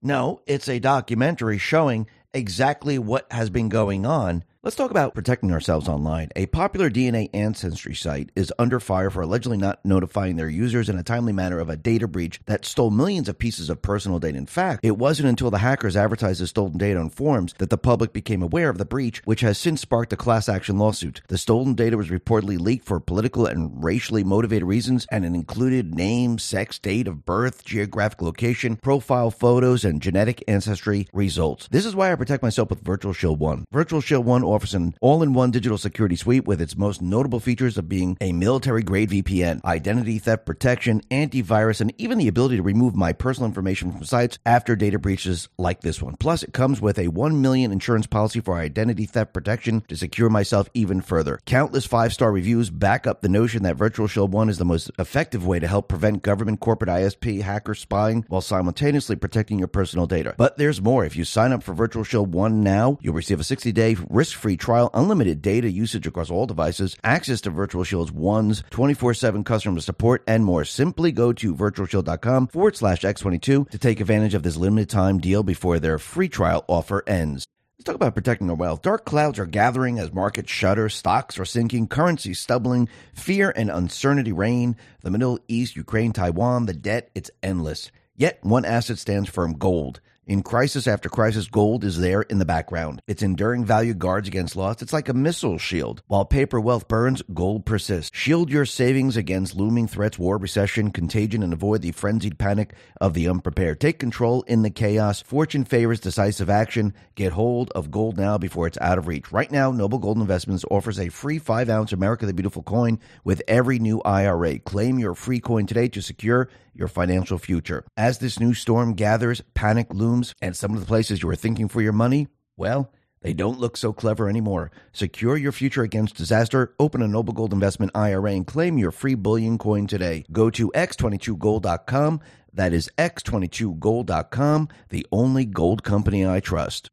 No, it's a documentary showing exactly what has been going on Let's talk about protecting ourselves online. A popular DNA ancestry site is under fire for allegedly not notifying their users in a timely manner of a data breach that stole millions of pieces of personal data. In fact, it wasn't until the hackers advertised the stolen data on forums that the public became aware of the breach, which has since sparked a class action lawsuit. The stolen data was reportedly leaked for political and racially motivated reasons, and it included name, sex, date of birth, geographic location, profile photos, and genetic ancestry results. This is why I protect myself with Virtual Shield 1. Virtual Shield 1 offers an all in one digital security suite with its most notable features of being a military grade VPN, identity theft protection, antivirus, and even the ability to remove my personal information from sites after data breaches like this one. Plus, it comes with a 1 million insurance policy for identity theft protection to secure myself even further. Countless five star reviews back up the notion that Virtual Shield 1 is the most effective way to help prevent government, corporate ISP, hacker spying while simultaneously protecting your personal data. But there's more. If you sign up for Virtual Shield 1 now, you'll receive a 60 day risk free trial, unlimited data usage across all devices, access to Virtual Shield's one's 24 7 customer support, and more. Simply go to virtualshield.com forward slash X22 to take advantage of this limited time deal before their free trial offer ends. Let's talk about protecting our wealth. Dark clouds are gathering as markets shudder, stocks are sinking, currencies stumbling, fear and uncertainty reign. The Middle East, Ukraine, Taiwan, the debt, it's endless. Yet one asset stands firm gold. In crisis after crisis, gold is there in the background. Its enduring value guards against loss. It's like a missile shield. While paper wealth burns, gold persists. Shield your savings against looming threats, war, recession, contagion, and avoid the frenzied panic of the unprepared. Take control in the chaos. Fortune favors decisive action. Get hold of gold now before it's out of reach. Right now, Noble Gold Investments offers a free 5 ounce America the Beautiful coin with every new IRA. Claim your free coin today to secure your financial future. As this new storm gathers, panic looms, and some of the places you were thinking for your money, well, they don't look so clever anymore. Secure your future against disaster. Open a Noble Gold Investment IRA and claim your free bullion coin today. Go to x22gold.com. That is x22gold.com, the only gold company I trust.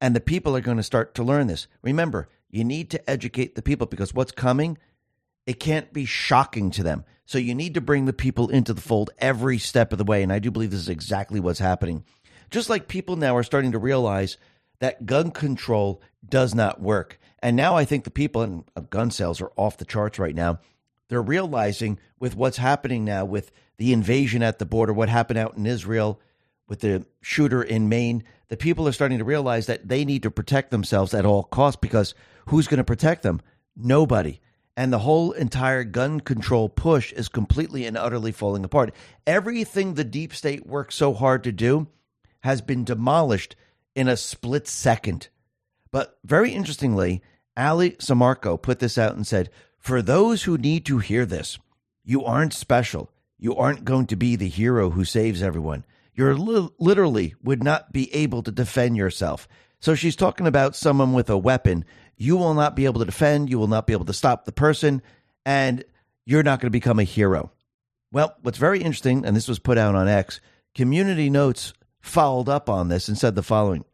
And the people are going to start to learn this. Remember, you need to educate the people because what's coming, it can't be shocking to them. So you need to bring the people into the fold every step of the way. And I do believe this is exactly what's happening. Just like people now are starting to realize that gun control does not work. And now I think the people in gun sales are off the charts right now. They're realizing with what's happening now with the invasion at the border, what happened out in Israel with the shooter in Maine, the people are starting to realize that they need to protect themselves at all costs because who's going to protect them? Nobody. And the whole entire gun control push is completely and utterly falling apart. Everything the deep state worked so hard to do has been demolished in a split second. But very interestingly, Ally Sammarco put this out and said, For those who need to hear this, you aren't special. You aren't going to be the hero who saves everyone. You li- literally would not be able to defend yourself. So she's talking about someone with a weapon. You will not be able to defend. You will not be able to stop the person. And you're not going to become a hero. Well, what's very interesting, and this was put out on X, Community Notes followed up on this and said the following.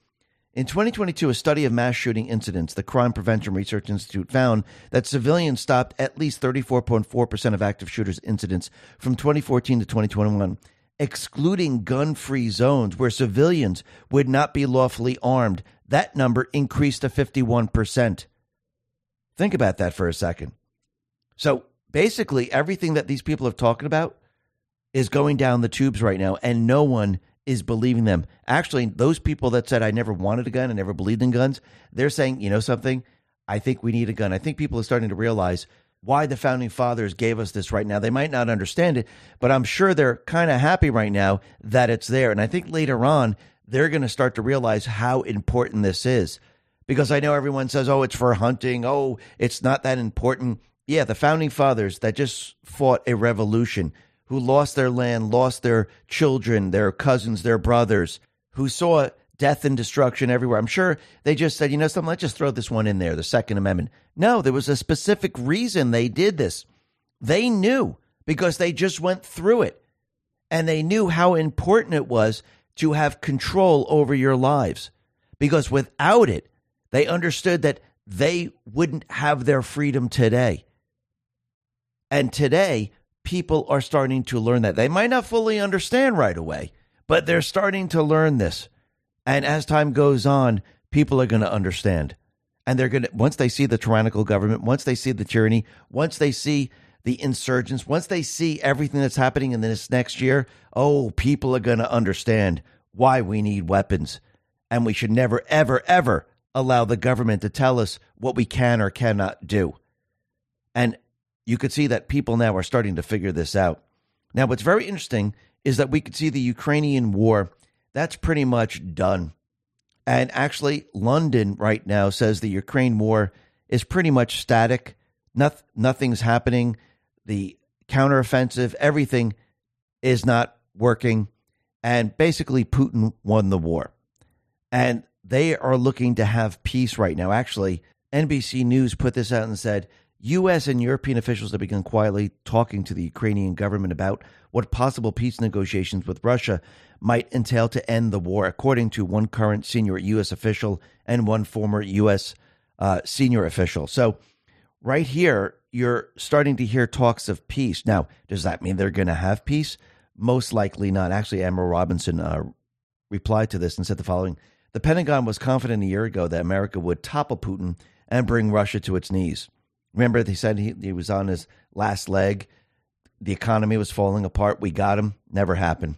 In 2022, a study of mass shooting incidents, the Crime Prevention Research Institute found that civilians stopped at least 34.4% of active shooters incidents from 2014 to 2021, excluding gun free zones where civilians would not be lawfully armed. That number increased to 51%. Think about that for a second. So basically, everything that these people are talking about is going down the tubes right now, and no one is believing them. Actually, those people that said I never wanted a gun I never believed in guns, they're saying, you know something? I think we need a gun. I think people are starting to realize why the founding fathers gave us this right now. They might not understand it, but I'm sure they're kind of happy right now that it's there. And I think later on, they're going to start to realize how important this is. Because I know everyone says, oh, it's for hunting. Oh, it's not that important. Yeah, the founding fathers that just fought a revolution who lost their land, lost their children, their cousins, their brothers, who saw death and destruction everywhere. I'm sure they just said, you know something, let's just throw this one in there, the Second Amendment. No, there was a specific reason they did this. They knew because they just went through it and they knew how important it was to have control over your lives because without it, they understood that they wouldn't have their freedom today. And today, people are starting to learn that. They might not fully understand right away, but they're starting to learn this. And as time goes on, people are going to understand. And they're going to, once they see the tyrannical government, once they see the tyranny, once they see the insurgents, once they see everything that's happening in this next year, oh, people are going to understand why we need weapons. And we should never, ever, ever allow the government to tell us what we can or cannot do. And you could see that people now are starting to figure this out. Now, what's very interesting is that we could see the Ukrainian war, that's pretty much done. And actually, London right now says the Ukraine war is pretty much static. Noth- nothing's happening. The counteroffensive, everything is not working. And basically, Putin won the war. And they are looking to have peace right now. Actually, NBC News put this out and said U.S. and European officials have begun quietly talking to the Ukrainian government about what possible peace negotiations with Russia might entail to end the war, according to one current senior U.S. official and one former U.S. uh, senior official. So, right here, you're starting to hear talks of peace. Now, does that mean they're going to have peace? Most likely not. Actually, Admiral Robinson uh, replied to this and said the following The Pentagon was confident a year ago that America would topple Putin and bring Russia to its knees. Remember, they said he, he was on his last leg. The economy was falling apart. We got him. Never happened.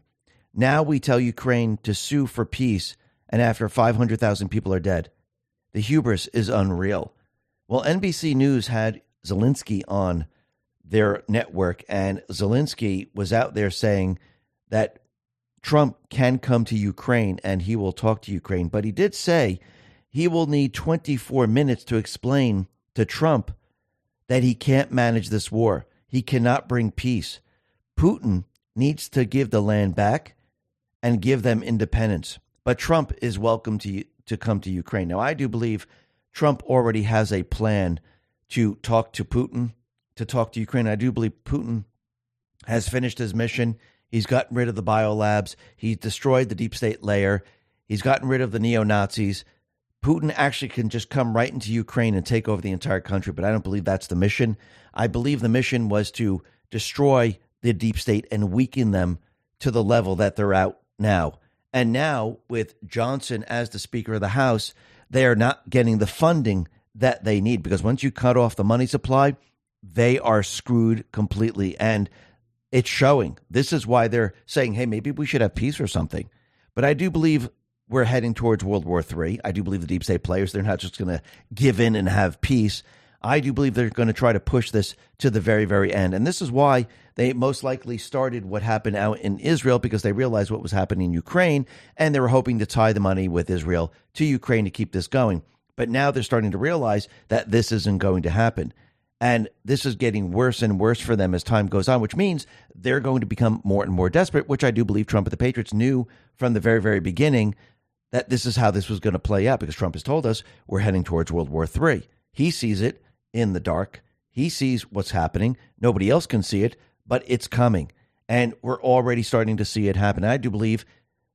Now we tell Ukraine to sue for peace, and after 500,000 people are dead. The hubris is unreal. Well, NBC News had Zelensky on their network, and Zelensky was out there saying that Trump can come to Ukraine and he will talk to Ukraine. But he did say he will need 24 minutes to explain to Trump that he can't manage this war. He cannot bring peace. Putin needs to give the land back and give them independence. But Trump is welcome to to come to Ukraine. Now, I do believe Trump already has a plan to talk to Putin, to talk to Ukraine. I do believe Putin has finished his mission. He's gotten rid of the biolabs. He's destroyed the deep state layer. He's gotten rid of the neo Nazis. Putin actually can just come right into Ukraine and take over the entire country, but I don't believe that's the mission. I believe the mission was to destroy the deep state and weaken them to the level that they're at now. And now, with Johnson as the Speaker of the House, they are not getting the funding that they need because once you cut off the money supply, they are screwed completely. And it's showing. This is why they're saying, hey, maybe we should have peace or something. But I do believe we're heading towards World War III. I do believe the deep state players, they're not just going to give in and have peace. I do believe they're going to try to push this to the very, very end. And this is why they most likely started what happened out in Israel because they realized what was happening in Ukraine and they were hoping to tie the money with Israel to Ukraine to keep this going. But now they're starting to realize that this isn't going to happen. And this is getting worse and worse for them as time goes on, which means they're going to become more and more desperate, which I do believe Trump and the Patriots knew from the very, very beginning that this is how this was going to play out because Trump has told us we're heading towards World War III. He sees it in the dark. He sees what's happening. Nobody else can see it but it's coming. And we're already starting to see it happen. I do believe,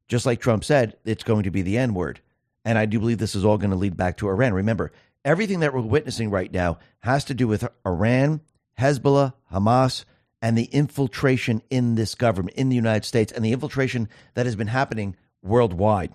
just like Trump said, it's going to be the N word. And I do believe this is all going to lead back to Iran. Remember, everything that we're witnessing right now has to do with Iran, Hezbollah, Hamas, and the infiltration in this government, in the United States, and the infiltration that has been happening worldwide.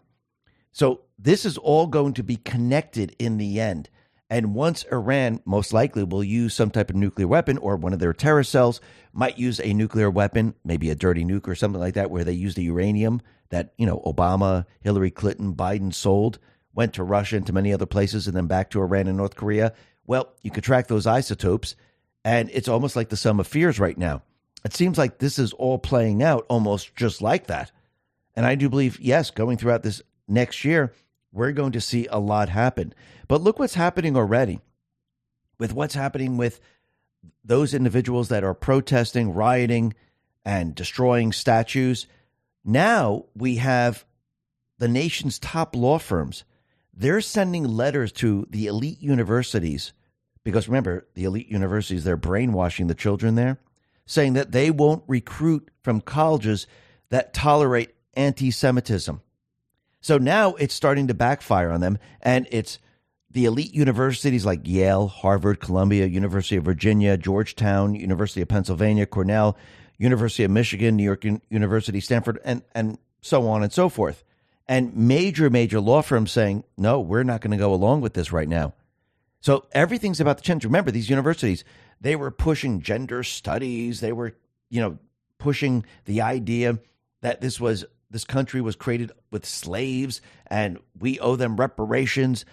So this is all going to be connected in the end. And once Iran most likely will use some type of nuclear weapon or one of their terror cells might use a nuclear weapon, maybe a dirty nuke or something like that, where they use the uranium that, you know, Obama, Hillary Clinton, Biden sold, went to Russia and to many other places and then back to Iran and North Korea. Well, you could track those isotopes, and it's almost like the sum of fears right now. It seems like this is all playing out almost just like that. And I do believe, yes, going throughout this next year, we're going to see a lot happen. But look what's happening already with what's happening with those individuals that are protesting, rioting, and destroying statues. Now we have the nation's top law firms. They're sending letters to the elite universities because remember, the elite universities, they're brainwashing the children there, saying that they won't recruit from colleges that tolerate anti Semitism. So now it's starting to backfire on them, and it's the elite universities like Yale, Harvard, Columbia, University of Virginia, Georgetown, University of Pennsylvania, Cornell, University of Michigan, New York University, Stanford, and, and so on and so forth. And major, major law firms saying, no, we're not going to go along with this right now. So everything's about to change. Remember, these universities, they were pushing gender studies. They were, you know, pushing the idea that this was this country was created with slaves and we owe them reparations.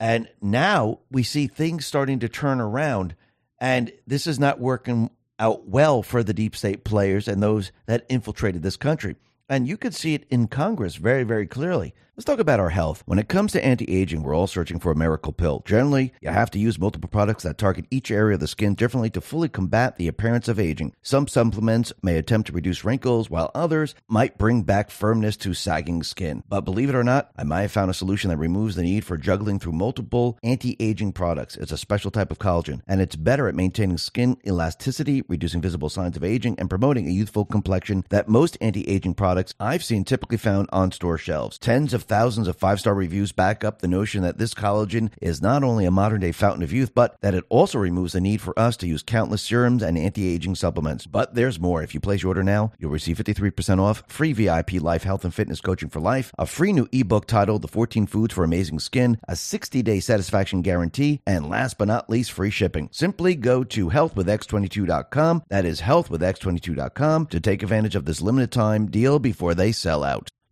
And now we see things starting to turn around. And this is not working out well for the deep state players and those that infiltrated this country. And you could see it in Congress very, very clearly. Let's talk about our health. When it comes to anti aging, we're all searching for a miracle pill. Generally, you have to use multiple products that target each area of the skin differently to fully combat the appearance of aging. Some supplements may attempt to reduce wrinkles, while others might bring back firmness to sagging skin. But believe it or not, I might have found a solution that removes the need for juggling through multiple anti aging products. It's a special type of collagen, and it's better at maintaining skin elasticity, reducing visible signs of aging, and promoting a youthful complexion that most anti aging products products I've seen typically found on store shelves. Tens of thousands of five star reviews back up the notion that this collagen is not only a modern day fountain of youth, but that it also removes the need for us to use countless serums and anti aging supplements. But there's more. If you place your order now, you'll receive 53% off, free VIP life health and fitness coaching for life, a free new ebook titled The 14 Foods for Amazing Skin, a 60 day satisfaction guarantee, and last but not least, free shipping. Simply go to healthwithx22.com. That is healthwithx22.com to take advantage of this limited time deal before they sell out.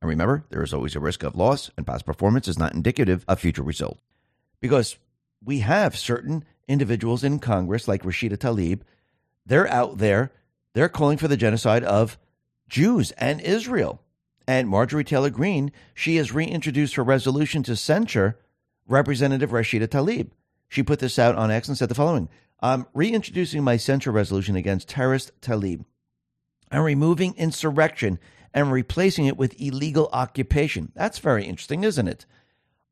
And remember, there is always a risk of loss, and past performance is not indicative of future results. Because we have certain individuals in Congress, like Rashida Tlaib, they're out there, they're calling for the genocide of Jews and Israel. And Marjorie Taylor Greene, she has reintroduced her resolution to censure Representative Rashida Tlaib. She put this out on X and said the following I'm reintroducing my censure resolution against terrorist Tlaib. I'm removing insurrection and replacing it with illegal occupation. That's very interesting, isn't it?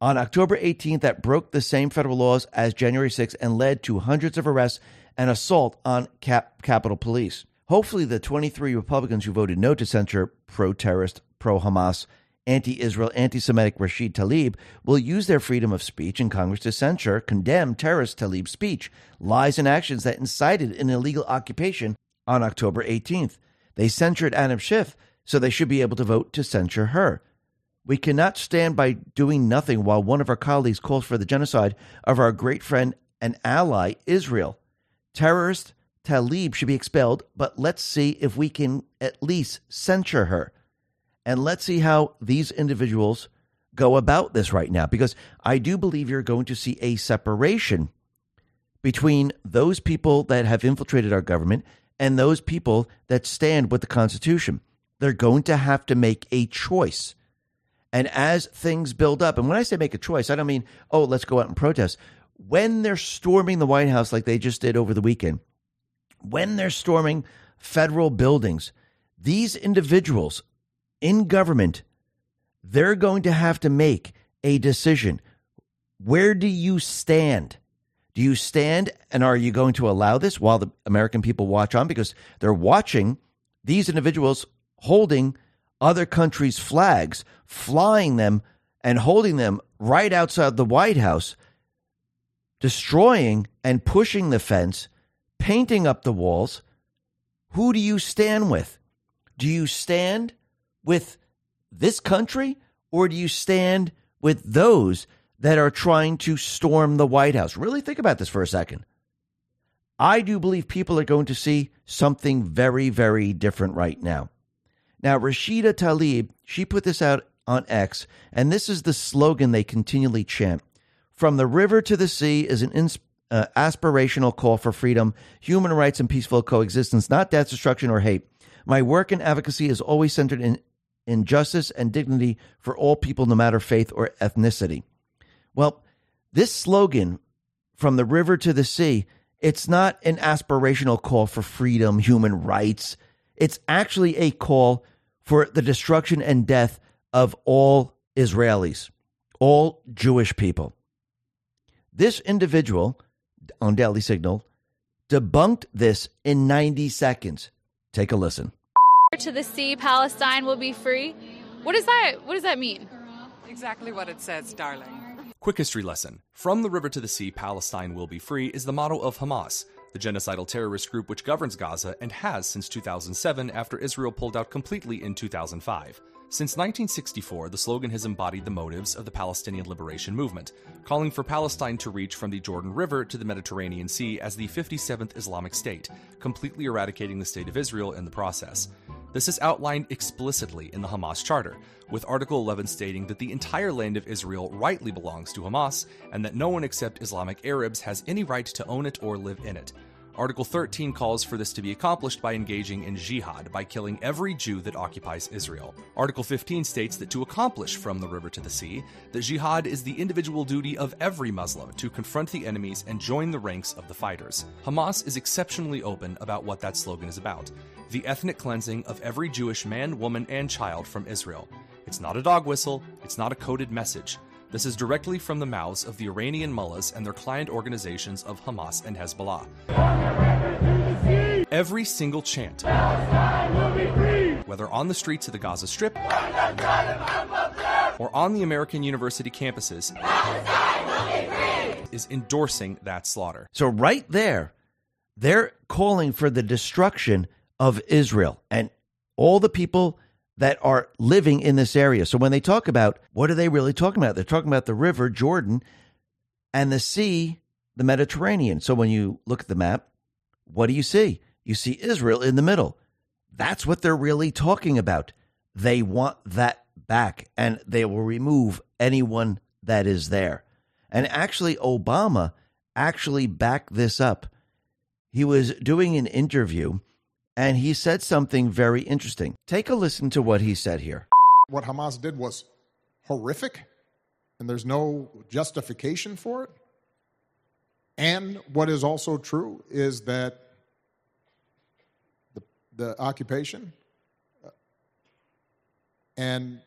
On October 18th, that broke the same federal laws as January 6th and led to hundreds of arrests and assault on Cap- Capitol Police. Hopefully, the 23 Republicans who voted no to censure pro terrorist, pro Hamas, anti Israel, anti Semitic Rashid Tlaib will use their freedom of speech in Congress to censure, condemn terrorist Tlaib's speech, lies, and actions that incited an illegal occupation on October 18th. They censured Adam Schiff, so they should be able to vote to censure her. We cannot stand by doing nothing while one of our colleagues calls for the genocide of our great friend and ally, Israel. Terrorist Tlaib should be expelled, but let's see if we can at least censure her. And let's see how these individuals go about this right now, because I do believe you're going to see a separation between those people that have infiltrated our government and those people that stand with the Constitution. They're going to have to make a choice. And as things build up, and when I say make a choice, I don't mean, oh, let's go out and protest. When they're storming the White House like they just did over the weekend, when they're storming federal buildings, these individuals in government, they're going to have to make a decision. Where do you stand? Do you stand and are you going to allow this while the American people watch on? Because they're watching these individuals holding other countries' flags, flying them and holding them right outside the White House, destroying and pushing the fence, painting up the walls. Who do you stand with? Do you stand with this country or do you stand with those that are trying to storm the White House? Really think about this for a second. I do believe people are going to see something very, very different right now. Now, Rashida Tlaib, she put this out on X, and this is the slogan they continually chant From the river to the sea is an uh, aspirational call for freedom, human rights, and peaceful coexistence, not death, destruction, or hate. My work and advocacy is always centered in, in justice and dignity for all people, no matter faith or ethnicity. Well, this slogan, From the river to the sea, it's not an aspirational call for freedom, human rights, it's actually a call for the destruction and death of all Israelis, all Jewish people. This individual on Daily Signal debunked this in 90 seconds. Take a listen. To the sea, Palestine will be free. What does that what does that mean? Exactly what it says, darling. Quick history lesson. From the river to the sea, Palestine will be free is the motto of Hamas. The genocidal terrorist group which governs Gaza and has since 2007 after Israel pulled out completely in 2005. Since 1964, the slogan has embodied the motives of the Palestinian Liberation Movement, calling for Palestine to reach from the Jordan River to the Mediterranean Sea as the 57th Islamic State, completely eradicating the State of Israel in the process. This is outlined explicitly in the Hamas Charter, with Article 11 stating that the entire land of Israel rightly belongs to Hamas and that no one except Islamic Arabs has any right to own it or live in it. Article 13 calls for this to be accomplished by engaging in jihad, by killing every Jew that occupies Israel. Article 15 states that to accomplish from the river to the sea, that jihad is the individual duty of every Muslim to confront the enemies and join the ranks of the fighters. Hamas is exceptionally open about what that slogan is about the ethnic cleansing of every Jewish man, woman, and child from Israel. It's not a dog whistle, it's not a coded message. This is directly from the mouths of the Iranian mullahs and their client organizations of Hamas and Hezbollah. Every single chant, whether on the streets of the Gaza Strip or on the American university campuses, is endorsing that slaughter. So, right there, they're calling for the destruction of Israel and all the people that are living in this area. So, when they talk about what are they really talking about? They're talking about the river, Jordan, and the sea, the Mediterranean. So, when you look at the map, what do you see? You see Israel in the middle. That's what they're really talking about. They want that back and they will remove anyone that is there. And actually, Obama actually backed this up. He was doing an interview and he said something very interesting. Take a listen to what he said here. What Hamas did was horrific, and there's no justification for it. And what is also true is that the, the occupation uh, and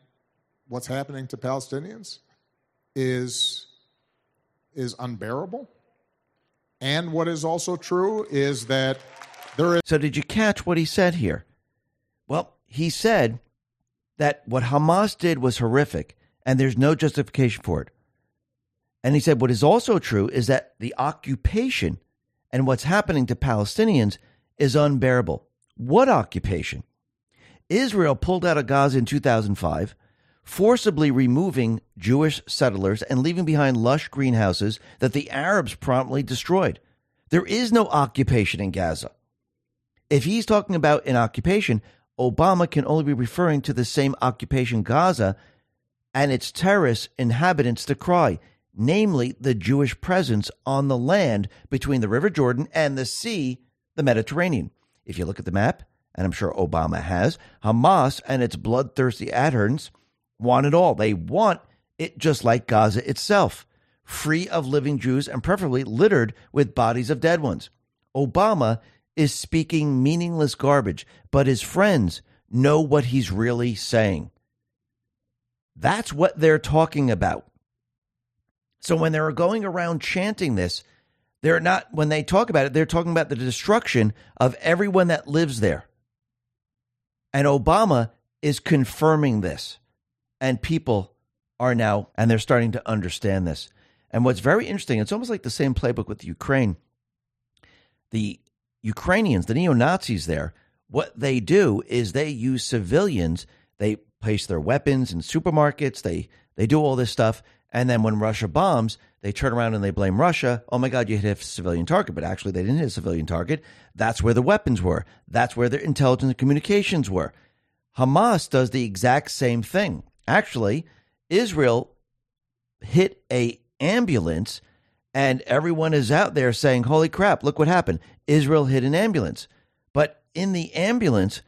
what's happening to Palestinians is, is unbearable. And what is also true is that there is. So, did you catch what he said here? Well, he said that what Hamas did was horrific and there's no justification for it. And he said what is also true is that the occupation and what's happening to Palestinians is unbearable. What occupation? Israel pulled out of Gaza in 2005, forcibly removing Jewish settlers and leaving behind lush greenhouses that the Arabs promptly destroyed. There is no occupation in Gaza. If he's talking about an occupation, Obama can only be referring to the same occupation Gaza and its terrorist inhabitants decry, namely the Jewish presence on the land between the River Jordan and the sea, the Mediterranean. If you look at the map, and I'm sure Obama has, Hamas and its bloodthirsty adherents want it all. They want it just like Gaza itself, free of living Jews and preferably littered with bodies of dead ones. Obama is speaking meaningless garbage, but his friends know what he's really saying. That's what they're talking about. So when they're going around chanting this, they're not, when they talk about it, they're talking about the destruction of everyone that lives there. And Obama is confirming this. And people are now, and they're starting to understand this. And what's very interesting, it's almost like the same playbook with Ukraine. The Ukrainians, the neo Nazis there, what they do is they use civilians. They place their weapons in supermarkets. They they do all this stuff, and then when Russia bombs, they turn around and they blame Russia. Oh my God, you hit a civilian target, but actually they didn't hit a civilian target. That's where the weapons were. That's where their intelligence and communications were. Hamas does the exact same thing. Actually, Israel hit a ambulance and everyone is out there saying, Holy crap, look what happened. Israel hit an ambulance. But in the ambulance,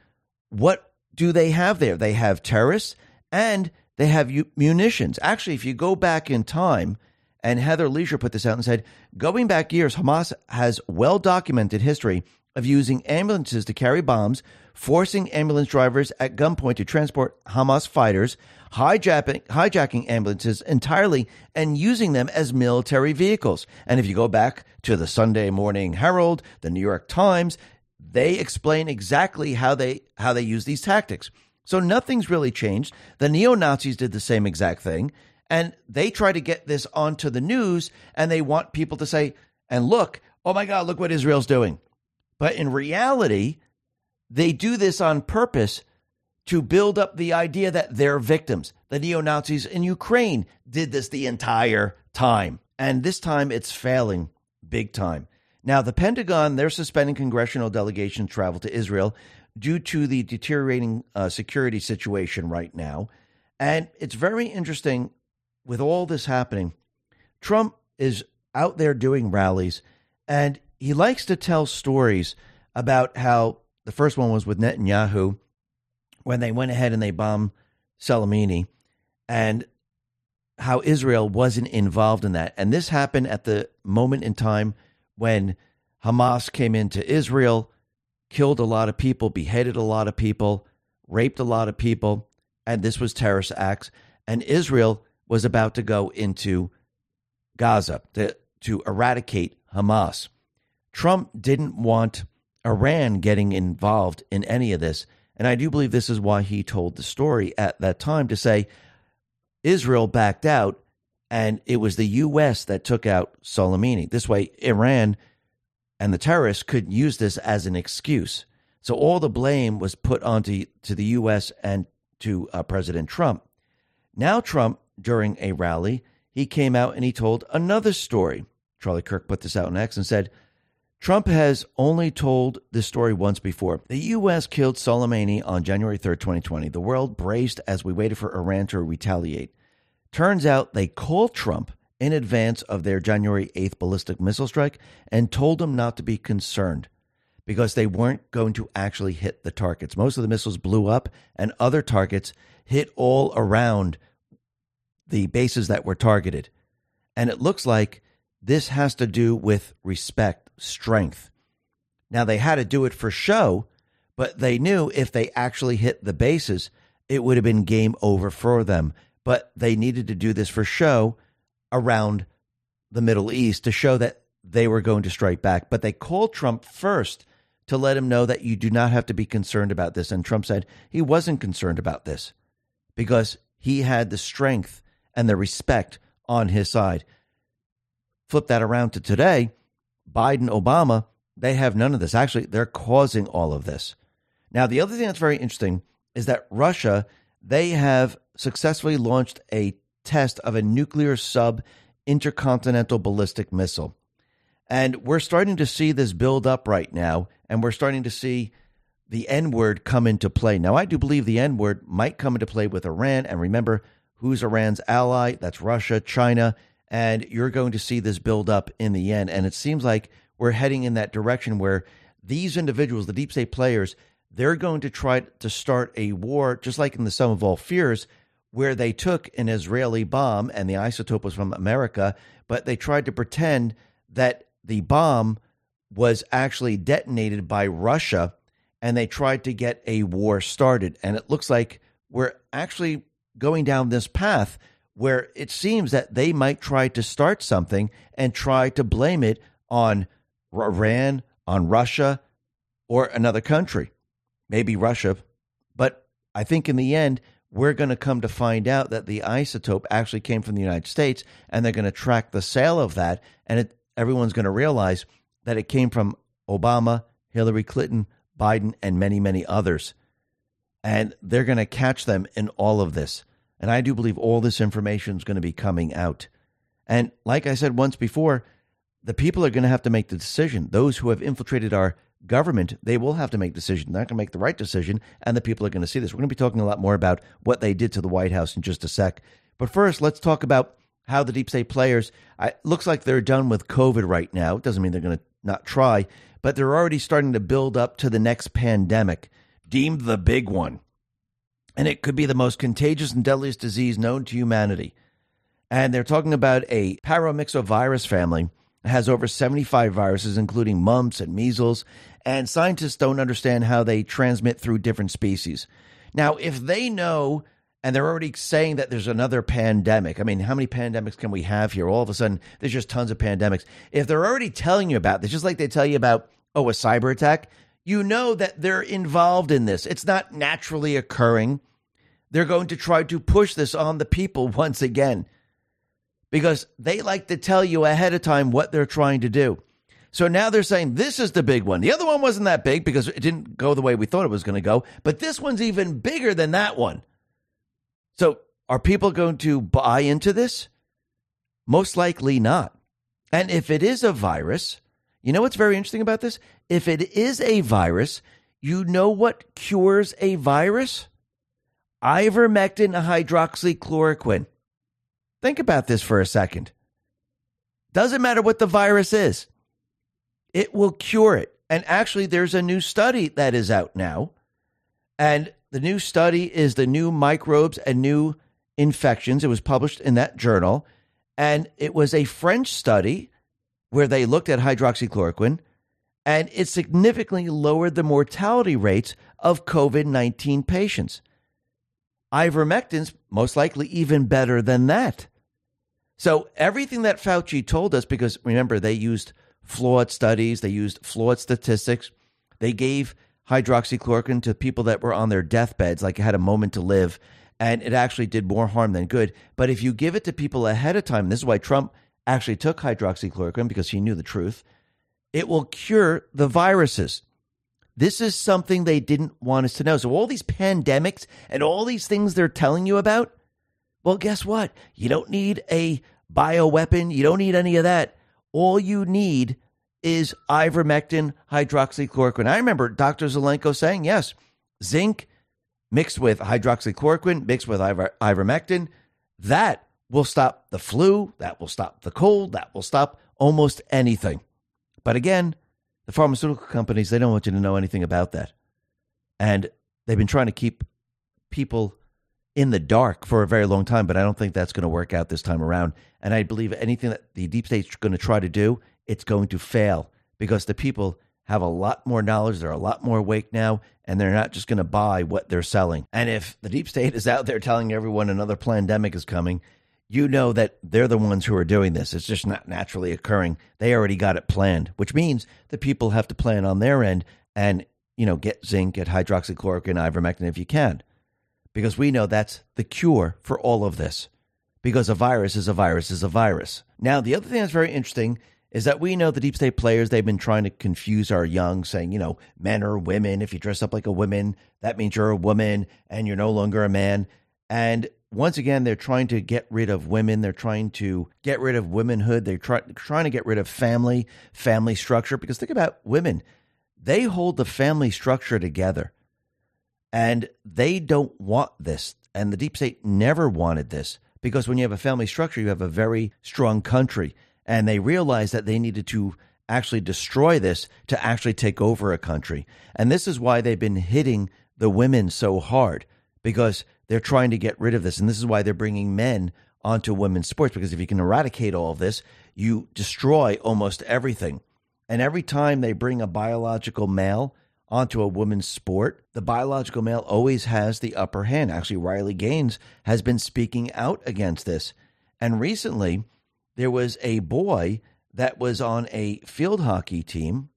what do they have there? They have terrorists and they have munitions. Actually, if you go back in time, and Heather Leisure put this out and said, going back years, Hamas has well documented history of using ambulances to carry bombs, forcing ambulance drivers at gunpoint to transport Hamas fighters, hijacking, hijacking ambulances entirely, and using them as military vehicles. And if you go back to the Sydney Morning Herald, the New York Times, they explain exactly how they how they use these tactics. So nothing's really changed. The neo Nazis did the same exact thing, and they try to get this onto the news, and they want people to say, "And look, oh my God, look what Israel's doing. But in reality, they do this on purpose to build up the idea that they're victims. The neo Nazis in Ukraine did this the entire time. And this time it's failing big time. Now, the Pentagon, they're suspending congressional delegation travel to Israel due to the deteriorating uh, security situation right now. And it's very interesting with all this happening. Trump is out there doing rallies, and he likes to tell stories about how the first one was with Netanyahu when they went ahead and they bombed Soleimani, and how Israel wasn't involved in that. And this happened at the moment in time when Hamas came into Israel, killed a lot of people, beheaded a lot of people, raped a lot of people, and this was terrorist acts. And Israel was about to go into Gaza to, to eradicate Hamas. Trump didn't want Iran getting involved in any of this. And I do believe this is why he told the story at that time to say Israel backed out and it was the U.S. that took out Soleimani. This way, Iran and the terrorists could use this as an excuse. So all the blame was put onto to the U.S. and to uh, President Trump. Now, Trump, during a rally, he came out and he told another story. Charlie Kirk put this out on X and said, Trump has only told this story once before. The U.S. killed Soleimani on January 3rd, 2020. The world braced as we waited for Iran to retaliate. Turns out they called Trump in advance of their January 8th ballistic missile strike and told him not to be concerned because they weren't going to actually hit the targets. Most of the missiles blew up, and other targets hit all around the bases that were targeted. And it looks like this has to do with respect, strength. Now, they had to do it for show, but they knew if they actually hit the bases, it would have been game over for them. But they needed to do this for show around the Middle East to show that they were going to strike back. But they called Trump first to let him know that you do not have to be concerned about this. And Trump said he wasn't concerned about this because he had the strength and the respect on his side. Flip that around to today Biden, Obama, they have none of this. Actually, they're causing all of this. Now, the other thing that's very interesting is that Russia, they have successfully launched a test of a nuclear sub intercontinental ballistic missile. And we're starting to see this build up right now, and we're starting to see the N word come into play. Now, I do believe the N word might come into play with Iran. And remember, who's Iran's ally? That's Russia, China. And you're going to see this build up in the end. And it seems like we're heading in that direction where these individuals, the deep state players, they're going to try to start a war, just like in the Sum of All Fears, where they took an Israeli bomb and the isotope was from America, but they tried to pretend that the bomb was actually detonated by Russia and they tried to get a war started. And it looks like we're actually going down this path where it seems that they might try to start something and try to blame it on Iran, on Russia, or another country, maybe Russia. But I think in the end, we're going to come to find out that the isotope actually came from the United States, and they're going to track the sale of that, and it, everyone's going to realize that it came from Obama, Hillary Clinton, Biden, and many, many others. And they're going to catch them in all of this. And I do believe all this information is going to be coming out. And like I said once before, the people are going to have to make the decision. Those who have infiltrated our government, they will have to make decisions. They're not going to make the right decision, and the people are going to see this. We're going to be talking a lot more about what they did to the White House in just a sec. But first, let's talk about how the deep state players. I, looks like they're done with COVID right now. It doesn't mean they're going to not try, but they're already starting to build up to the next pandemic, deemed the big one and it could be the most contagious and deadliest disease known to humanity. And they're talking about a paramyxovirus family that has over 75 viruses, including mumps and measles, and scientists don't understand how they transmit through different species. Now, if they know and they're already saying that there's another pandemic. I mean, how many pandemics can we have here? All of a sudden, there's just tons of pandemics. If they're already telling you about this, just like they tell you about, oh, a cyber attack, you know that they're involved in this. It's not naturally occurring. They're going to try to push this on the people once again because they like to tell you ahead of time what they're trying to do. So now they're saying this is the big one. The other one wasn't that big because it didn't go the way we thought it was going to go, but this one's even bigger than that one. So are people going to buy into this? Most likely not. And if it is a virus, you know what's very interesting about this? If it is a virus, you know what cures a virus? Ivermectin hydroxychloroquine. Think about this for a second. Doesn't matter what the virus is, it will cure it. And actually, there's a new study that is out now. And the new study is the new microbes and new infections. It was published in that journal. And it was a French study where they looked at hydroxychloroquine and it significantly lowered the mortality rates of COVID 19 patients. Ivermectin's most likely even better than that. So, everything that Fauci told us, because remember, they used flawed studies, they used flawed statistics, they gave hydroxychloroquine to people that were on their deathbeds, like had a moment to live, and it actually did more harm than good. But if you give it to people ahead of time, this is why Trump actually took hydroxychloroquine because he knew the truth, it will cure the viruses. This is something they didn't want us to know. So, all these pandemics and all these things they're telling you about, well, guess what? You don't need a bioweapon. You don't need any of that. All you need is ivermectin, hydroxychloroquine. I remember Dr. Zelenko saying, yes, zinc mixed with hydroxychloroquine, mixed with iver- ivermectin, that will stop the flu, that will stop the cold, that will stop almost anything. But again, the pharmaceutical companies, they don't want you to know anything about that. And they've been trying to keep people in the dark for a very long time, but I don't think that's going to work out this time around. And I believe anything that the deep state's going to try to do, it's going to fail because the people have a lot more knowledge. They're a lot more awake now, and they're not just going to buy what they're selling. And if the deep state is out there telling everyone another pandemic is coming, you know that they're the ones who are doing this. It's just not naturally occurring. They already got it planned, which means the people have to plan on their end and, you know, get zinc, get hydroxychloroquine, ivermectin if you can. Because we know that's the cure for all of this. Because a virus is a virus is a virus. Now, the other thing that's very interesting is that we know the deep state players, they've been trying to confuse our young, saying, you know, men are women. If you dress up like a woman, that means you're a woman and you're no longer a man. And once again, they're trying to get rid of women. They're trying to get rid of womanhood. They're try, trying to get rid of family, family structure. Because think about women, they hold the family structure together. And they don't want this. And the deep state never wanted this. Because when you have a family structure, you have a very strong country. And they realized that they needed to actually destroy this to actually take over a country. And this is why they've been hitting the women so hard because they're trying to get rid of this. And this is why they're bringing men onto women's sports, because if you can eradicate all of this, you destroy almost everything. And every time they bring a biological male onto a women's sport, the biological male always has the upper hand. Actually, Riley Gaines has been speaking out against this. And recently, there was a boy that was on a field hockey team,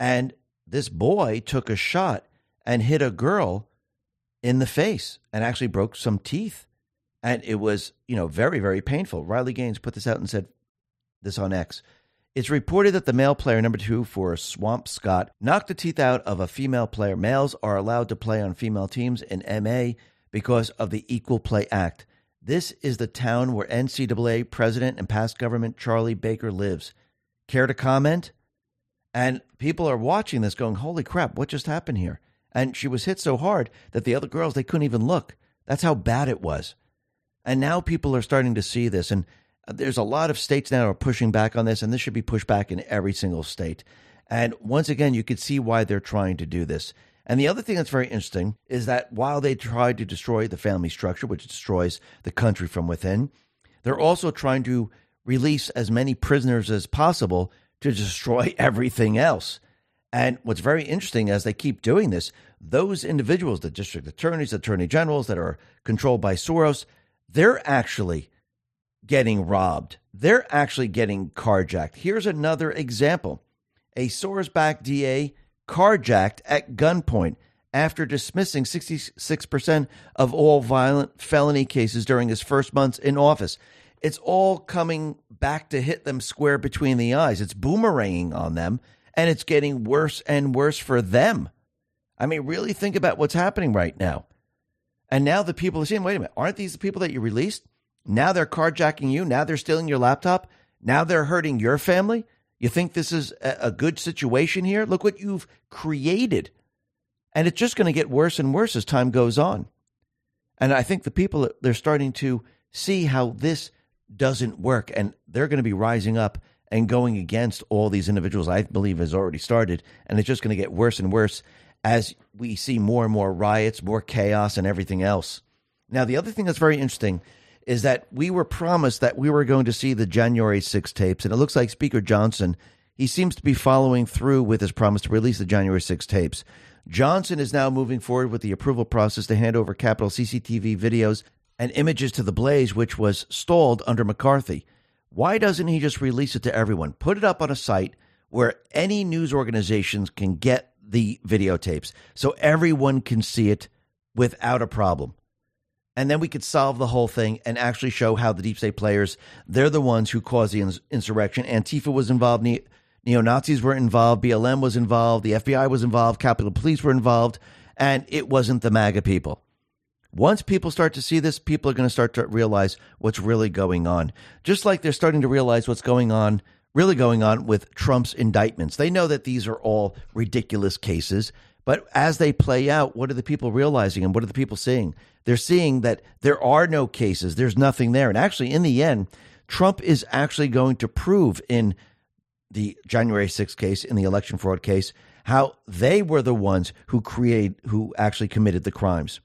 and this boy took a shot and hit a girl in the face and actually broke some teeth. And it was, you know, very, very painful. Riley Gaines put this out and said this on X. It's reported that the male player, number two for Swampscott, knocked the teeth out of a female player. Males are allowed to play on female teams in MA because of the Equal Play Act. This is the town where NCAA president and past government Charlie Baker lives. Care to comment? And people are watching this going, holy crap, what just happened here? And she was hit so hard that the other girls they couldn't even look. That's how bad it was. And now people are starting to see this and uh, there's a lot of states now are pushing back on this and this should be pushed back in every single state. And once again, you could see why they're trying to do this. And the other thing that's very interesting is that while they tried to destroy the family structure, which destroys the country from within, they're also trying to release as many prisoners as possible to destroy everything else. And what's very interesting as they keep doing this, those individuals, the district attorneys, attorney generals that are controlled by Soros, they're actually getting robbed. They're actually getting carjacked. Here's another example a Soros backed DA carjacked at gunpoint after dismissing 66% of all violent felony cases during his first months in office. It's all coming back to hit them square between the eyes. It's boomeranging on them, and it's getting worse and worse for them. I mean, really think about what's happening right now. And now the people are saying, wait a minute, aren't these the people that you released? Now they're carjacking you. Now they're stealing your laptop. Now they're hurting your family. You think this is a, good situation here? Look what you've created. And it's just going to get worse and worse as time goes on. And I think the people, they're starting to see how this doesn't work. And they're going to be rising up and going against all these individuals, I believe has already started. And it's just going to get worse and worse as we see more and more riots, more chaos, and everything else. Now, the other thing that's very interesting is that we were promised that we were going to see the January 6 tapes, and it looks like Speaker Johnson, he seems to be following through with his promise to release the January 6 tapes. Johnson is now moving forward with the approval process to hand over Capitol CCTV videos and images to the Blaze, which was stalled under McCarthy. Why doesn't he just release it to everyone? Put it up on a site where any news organizations can get the videotapes so everyone can see it without a problem. And then we could solve the whole thing and actually show how the deep state players, they're the ones who caused the ins- insurrection. Antifa was involved, ne- neo Nazis were involved, BLM was involved, the FBI was involved, Capitol Police were involved, and it wasn't the MAGA people. Once people start to see this, people are going to start to realize what's really going on. Just like they're starting to realize what's going on really going on with Trump's indictments. They know that these are all ridiculous cases, but as they play out, what are the people realizing and what are the people seeing? They're seeing that there are no cases, there's nothing there. And actually, in the end, Trump is actually going to prove in the January 6th case, in the election fraud case, how they were the ones who create who actually committed the crimes.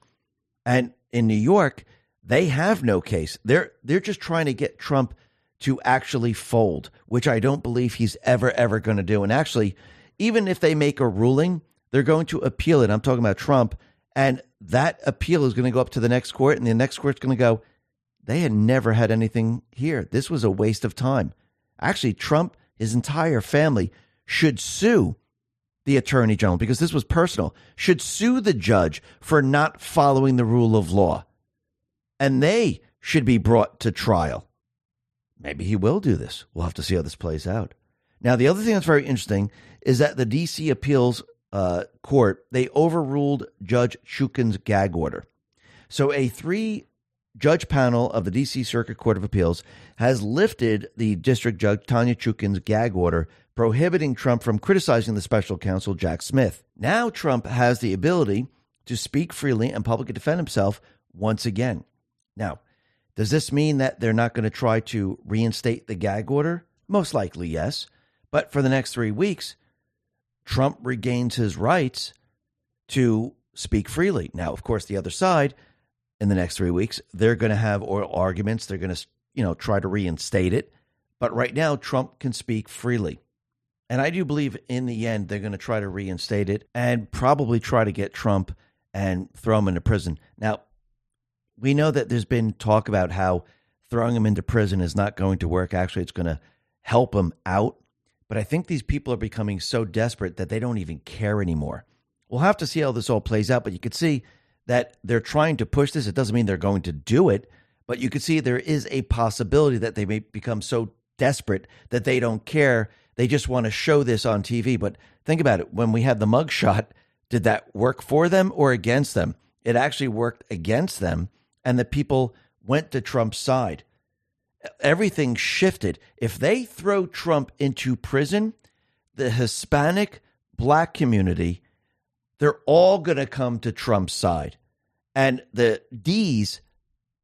And in New York, they have no case. They're they're just trying to get Trump to actually fold, which I don't believe he's ever, ever going to do. And actually, even if they make a ruling, they're going to appeal it. I'm talking about Trump. And that appeal is going to go up to the next court, and the next court's going to go, they had never had anything here. This was a waste of time. Actually, Trump, his entire family, should sue the attorney general because this was personal, should sue the judge for not following the rule of law. And they should be brought to trial. Maybe he will do this. We'll have to see how this plays out. Now, the other thing that's very interesting is that the D.C. Appeals uh, Court they overruled Judge Chutkan's gag order. So, a three judge panel of the D.C. Circuit Court of Appeals has lifted the District Judge Tanya Chutkan's gag order prohibiting Trump from criticizing the special counsel Jack Smith. Now, Trump has the ability to speak freely and publicly defend himself once again. Now, does this mean that they're not going to try to reinstate the gag order? Most likely, yes. But for the next three weeks, Trump regains his rights to speak freely. Now, of course, the other side, in the next three weeks, they're going to have oral arguments. They're going to, you know, try to reinstate it. But right now, Trump can speak freely. And I do believe in the end, they're going to try to reinstate it and probably try to get Trump and throw him into prison. Now, we know that there's been talk about how throwing him into prison is not going to work. Actually, it's going to help him out. But I think these people are becoming so desperate that they don't even care anymore. We'll have to see how this all plays out, but you could see that they're trying to push this. It doesn't mean they're going to do it, but you could see there is a possibility that they may become so desperate that they don't care. They just want to show this on TV. But think about it when we had the mugshot, did that work for them or against them? It actually worked against them and the people went to Trump's side. Everything shifted. If they throw Trump into prison, the Hispanic black community, they're all going to come to Trump's side. And the D's,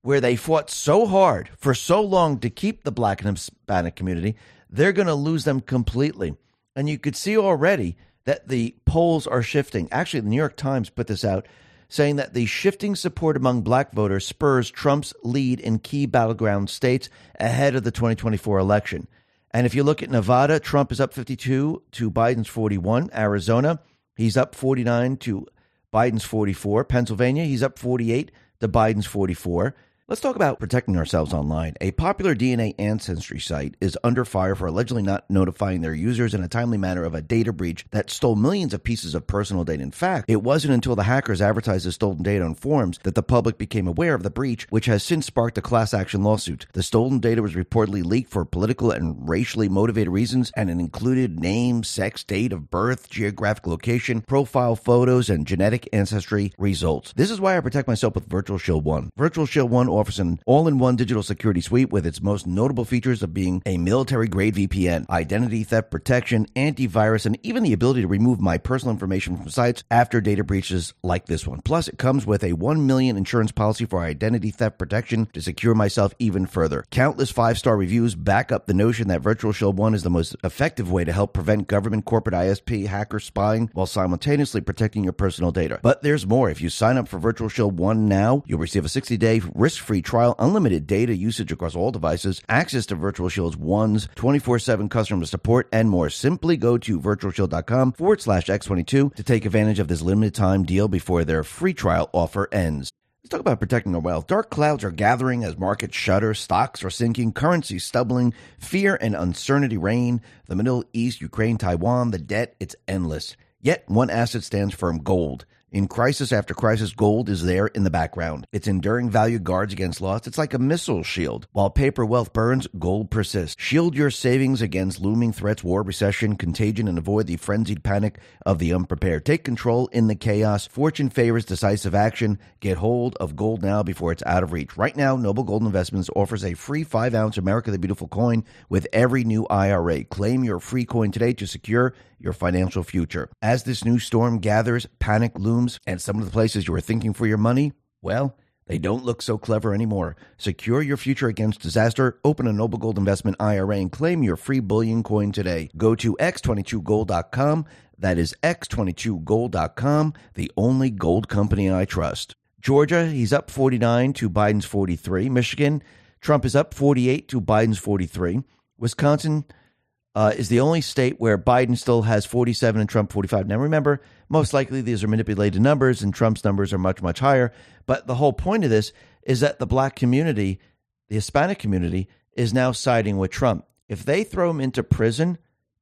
where they fought so hard for so long to keep the black and Hispanic community, they're going to lose them completely. And you could see already that the polls are shifting. Actually, the New York Times put this out saying that the shifting support among black voters spurs Trump's lead in key battleground states ahead of the 2024 election. And if you look at Nevada, Trump is up 52 to Biden's 41. Arizona, he's up 49 to Biden's 44. Pennsylvania, he's up 48 to Biden's 44. Let's talk about protecting ourselves online. A popular DNA ancestry site is under fire for allegedly not notifying their users in a timely manner of a data breach that stole millions of pieces of personal data. In fact, it wasn't until the hackers advertised the stolen data on forums that the public became aware of the breach, which has since sparked a class action lawsuit. The stolen data was reportedly leaked for political and racially motivated reasons, and it included name, sex, date of birth, geographic location, profile photos, and genetic ancestry results. This is why I protect myself with Virtual Shield 1. Virtual Shield 1 offers an all in one digital security suite with its most notable features of being a military grade VPN, identity theft protection, antivirus, and even the ability to remove my personal information from sites after data breaches like this one. Plus, it comes with a 1 million insurance policy for identity theft protection to secure myself even further. Countless five star reviews back up the notion that Virtual Shield 1 is the most effective way to help prevent government, corporate ISP, hacker spying while simultaneously protecting your personal data. But there's more. If you sign up for Virtual Shield 1 now, you'll receive a 60 day risk free trial, unlimited data usage across all devices, access to Virtual Shield's one's 24 7 customer support, and more. Simply go to virtualshield.com forward slash X22 to take advantage of this limited time deal before their free trial offer ends. Let's talk about protecting our wealth. Dark clouds are gathering as markets shudder, stocks are sinking, currencies stumbling, fear and uncertainty reign. The Middle East, Ukraine, Taiwan, the debt, it's endless. Yet one asset stands firm gold. In crisis after crisis, gold is there in the background. Its enduring value guards against loss. It's like a missile shield. While paper wealth burns, gold persists. Shield your savings against looming threats, war, recession, contagion, and avoid the frenzied panic of the unprepared. Take control in the chaos. Fortune favors decisive action. Get hold of gold now before it's out of reach. Right now, Noble Gold Investments offers a free 5 ounce America the Beautiful coin with every new IRA. Claim your free coin today to secure your financial future. As this new storm gathers, panic looms, and some of the places you were thinking for your money, well, they don't look so clever anymore. Secure your future against disaster. Open a Noble Gold Investment IRA and claim your free bullion coin today. Go to x22gold.com. That is x22gold.com, the only gold company I trust. Georgia, he's up 49 to Biden's 43. Michigan, Trump is up 48 to Biden's 43. Wisconsin, uh, is the only state where Biden still has 47 and Trump 45. Now, remember, most likely these are manipulated numbers and Trump's numbers are much, much higher. But the whole point of this is that the black community, the Hispanic community, is now siding with Trump. If they throw him into prison,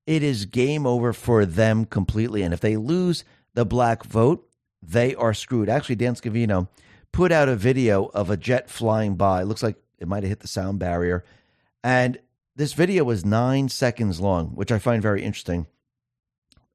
it is game over for them completely. And if they lose the black vote, they are screwed. Actually, Dan Scavino put out a video of a jet flying by. It looks like it might have hit the sound barrier. And this video was nine seconds long, which I find very interesting.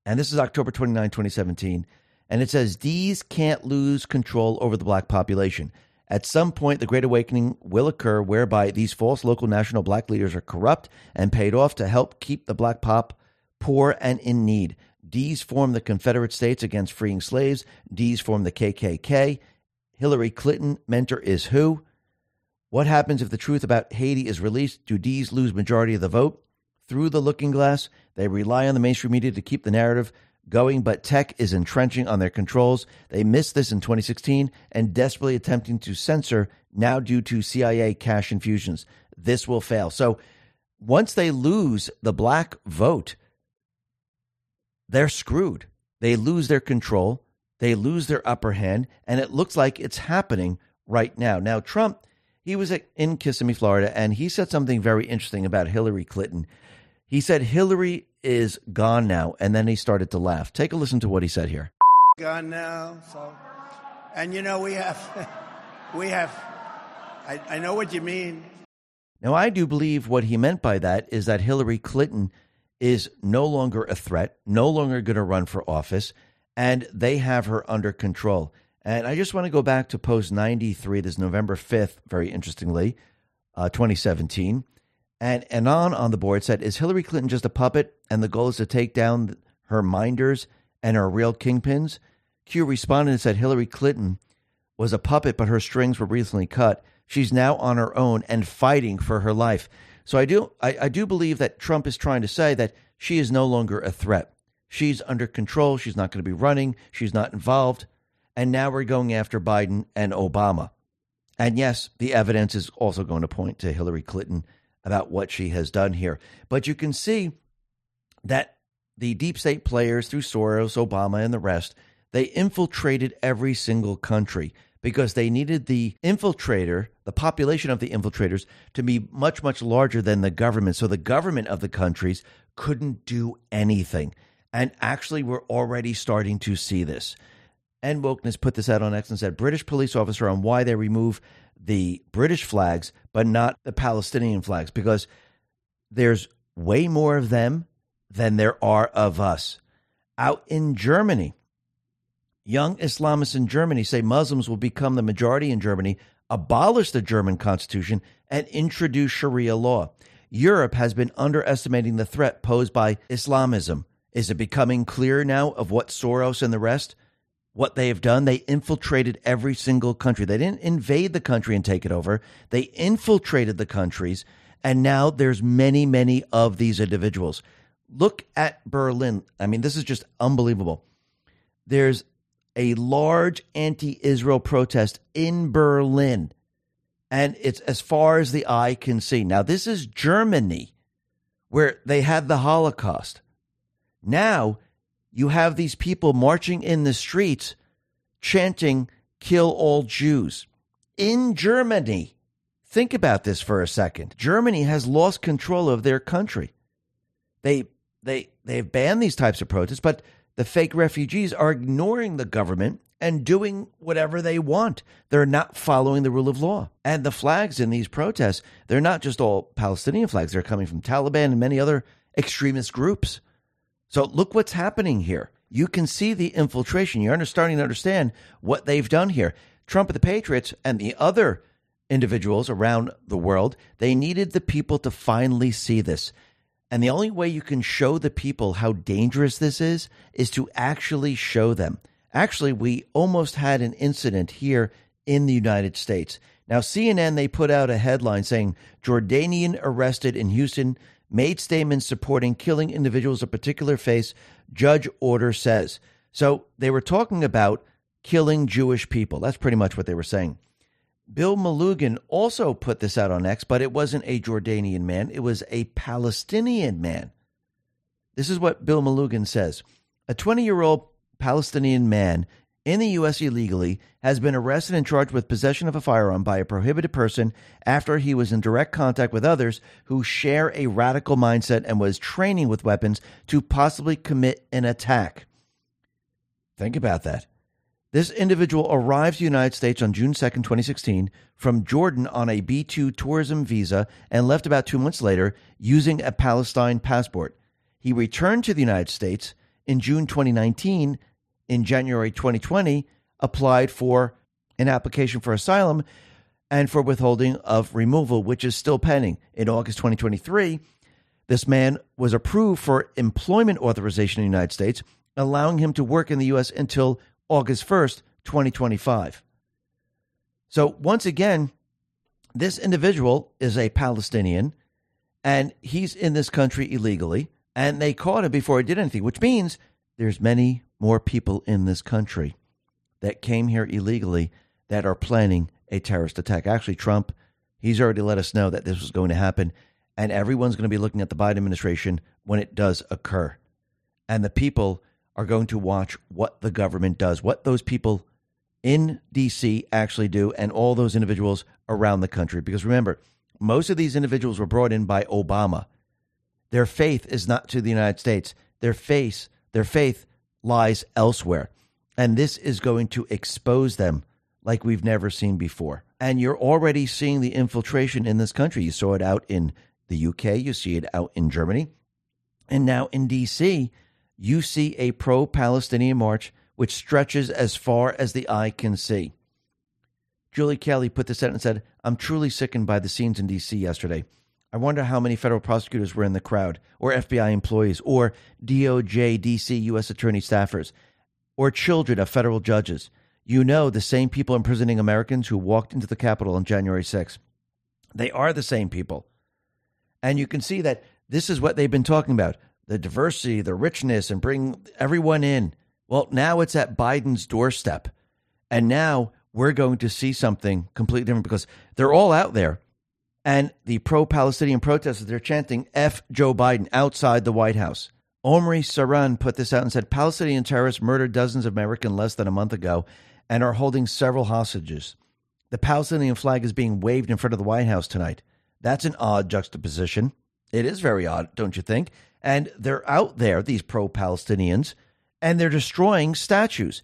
And this is October 29, 2017. And it says, These can't lose control over the black population. At some point, the Great Awakening will occur whereby these false local national black leaders are corrupt and paid off to help keep the black pop poor and in need. D's form the Confederate States against freeing slaves. D's form the KKK. Hillary Clinton mentor is who? What happens if the truth about Haiti is released? Do D's lose majority of the vote? Through the looking glass, they rely on the mainstream media to keep the narrative going, but tech is entrenching on their controls. They missed this in 2016 and desperately attempting to censor now due to CIA cash infusions. This will fail. So once they lose the black vote, they're screwed. They lose their control, they lose their upper hand, and it looks like it's happening right now. Now, Trump, he was in Kissimmee, Florida, and he said something very interesting about Hillary Clinton. He said Hillary is gone now, and then he started to laugh. Take a listen to what he said here. Gone now, so, and you know we have, we have. I, I know what you mean. Now, I do believe what he meant by that is that Hillary Clinton is no longer a threat, no longer going to run for office, and they have her under control. And I just want to go back to post 93, this November 5th, very interestingly, uh, 2017. And Anon on the board said, Is Hillary Clinton just a puppet and the goal is to take down her minders and her real kingpins? Q responded and said, Hillary Clinton was a puppet, but her strings were recently cut. She's now on her own and fighting for her life. So I do I, I do believe that Trump is trying to say that she is no longer a threat. She's under control. She's not going to be running. She's not involved. And now we're going after Biden and Obama. And yes, the evidence is also going to point to Hillary Clinton about what she has done here. But you can see that the deep state players through Soros, Obama, and the rest, they infiltrated every single country because they needed the infiltrator the population of the infiltrators to be much, much larger than the government. So the government of the countries couldn't do anything. And actually, we're already starting to see this. And Wokeness put this out on X and said British police officer on why they remove the British flags, but not the Palestinian flags, because there's way more of them than there are of us. Out in Germany, young Islamists in Germany say Muslims will become the majority in Germany, abolish the German constitution, and introduce Sharia law. Europe has been underestimating the threat posed by Islamism. Is it becoming clear now of what Soros and the rest, what they have done? They infiltrated every single country. They didn't invade the country and take it over. They infiltrated the countries, and now there's many, many of these individuals. Look at Berlin. I mean, this is just unbelievable. There's a large anti-Israel protest in Berlin and it's as far as the eye can see. Now, this is Germany, where they had the Holocaust. Now, you have these people marching in the streets chanting, kill all Jews. In Germany. Think about this for a second. Germany has lost control of their country. They they they've banned these types of protests, but the fake refugees are ignoring the government and doing whatever they want. They're not following the rule of law. And the flags in these protests, they're not just all Palestinian flags, they're coming from Taliban and many other extremist groups. So look what's happening here. You can see the infiltration. You're starting to understand what they've done here. Trump and the Patriots and the other individuals around the world, they needed the people to finally see this. And the only way you can show the people how dangerous this is is to actually show them. Actually, we almost had an incident here in the United States. Now, CNN, they put out a headline saying Jordanian arrested in Houston made statements supporting killing individuals of particular faith, judge order says. So they were talking about killing Jewish people. That's pretty much what they were saying. Bill Melugin also put this out on X, but it wasn't a Jordanian man, it was a Palestinian man. This is what Bill Melugin says. A 20 year old Palestinian man in the U.S. illegally has been arrested and charged with possession of a firearm by a prohibited person after he was in direct contact with others who share a radical mindset and was training with weapons to possibly commit an attack. Think about that. This individual arrived to the United States on June 2nd, 2016, from Jordan on a B 2 tourism visa and left about two months later using a Palestine passport. He returned to the United States in June 2019 in January 2020 applied for an application for asylum and for withholding of removal, which is still pending. In August 2023, this man was approved for employment authorization in the United States, allowing him to work in the U.S. until August 1st, 2025. So, once again, this individual is a Palestinian and he's in this country illegally, and they caught him before he did anything, which means there's many more people in this country that came here illegally that are planning a terrorist attack. Actually, Trump, he's already let us know that this was going to happen, and everyone's going to be looking at the Biden administration when it does occur. And the people are going to watch what the government does, what those people in DC actually do, and all those individuals around the country. Because remember, most of these individuals were brought in by Obama. Their faith is not to the United States. Their faith their faith lies elsewhere. And this is going to expose them like we've never seen before. And you're already seeing the infiltration in this country. You saw it out in the UK, you see it out in Germany. And now in DC, you see a pro Palestinian march which stretches as far as the eye can see. Julie Kelly put this out and said, I'm truly sickened by the scenes in DC yesterday. I wonder how many federal prosecutors were in the crowd, or FBI employees, or DOJ, DC, U.S. Attorney staffers, or children of federal judges. You know, the same people imprisoning Americans who walked into the Capitol on January 6th. They are the same people. And you can see that this is what they've been talking about the diversity, the richness, and bring everyone in. Well, now it's at Biden's doorstep. And now we're going to see something completely different because they're all out there and the pro Palestinian protesters, they're chanting F Joe Biden outside the White House. Omri Ceren put this out and said Palestinian terrorists murdered dozens of Americans less than a month ago and are holding several hostages. the Palestinian flag is being waved in front of the White House tonight. That's an odd juxtaposition. It is very odd, don't you think? And they're out there, these pro Palestinians, and they're destroying statues.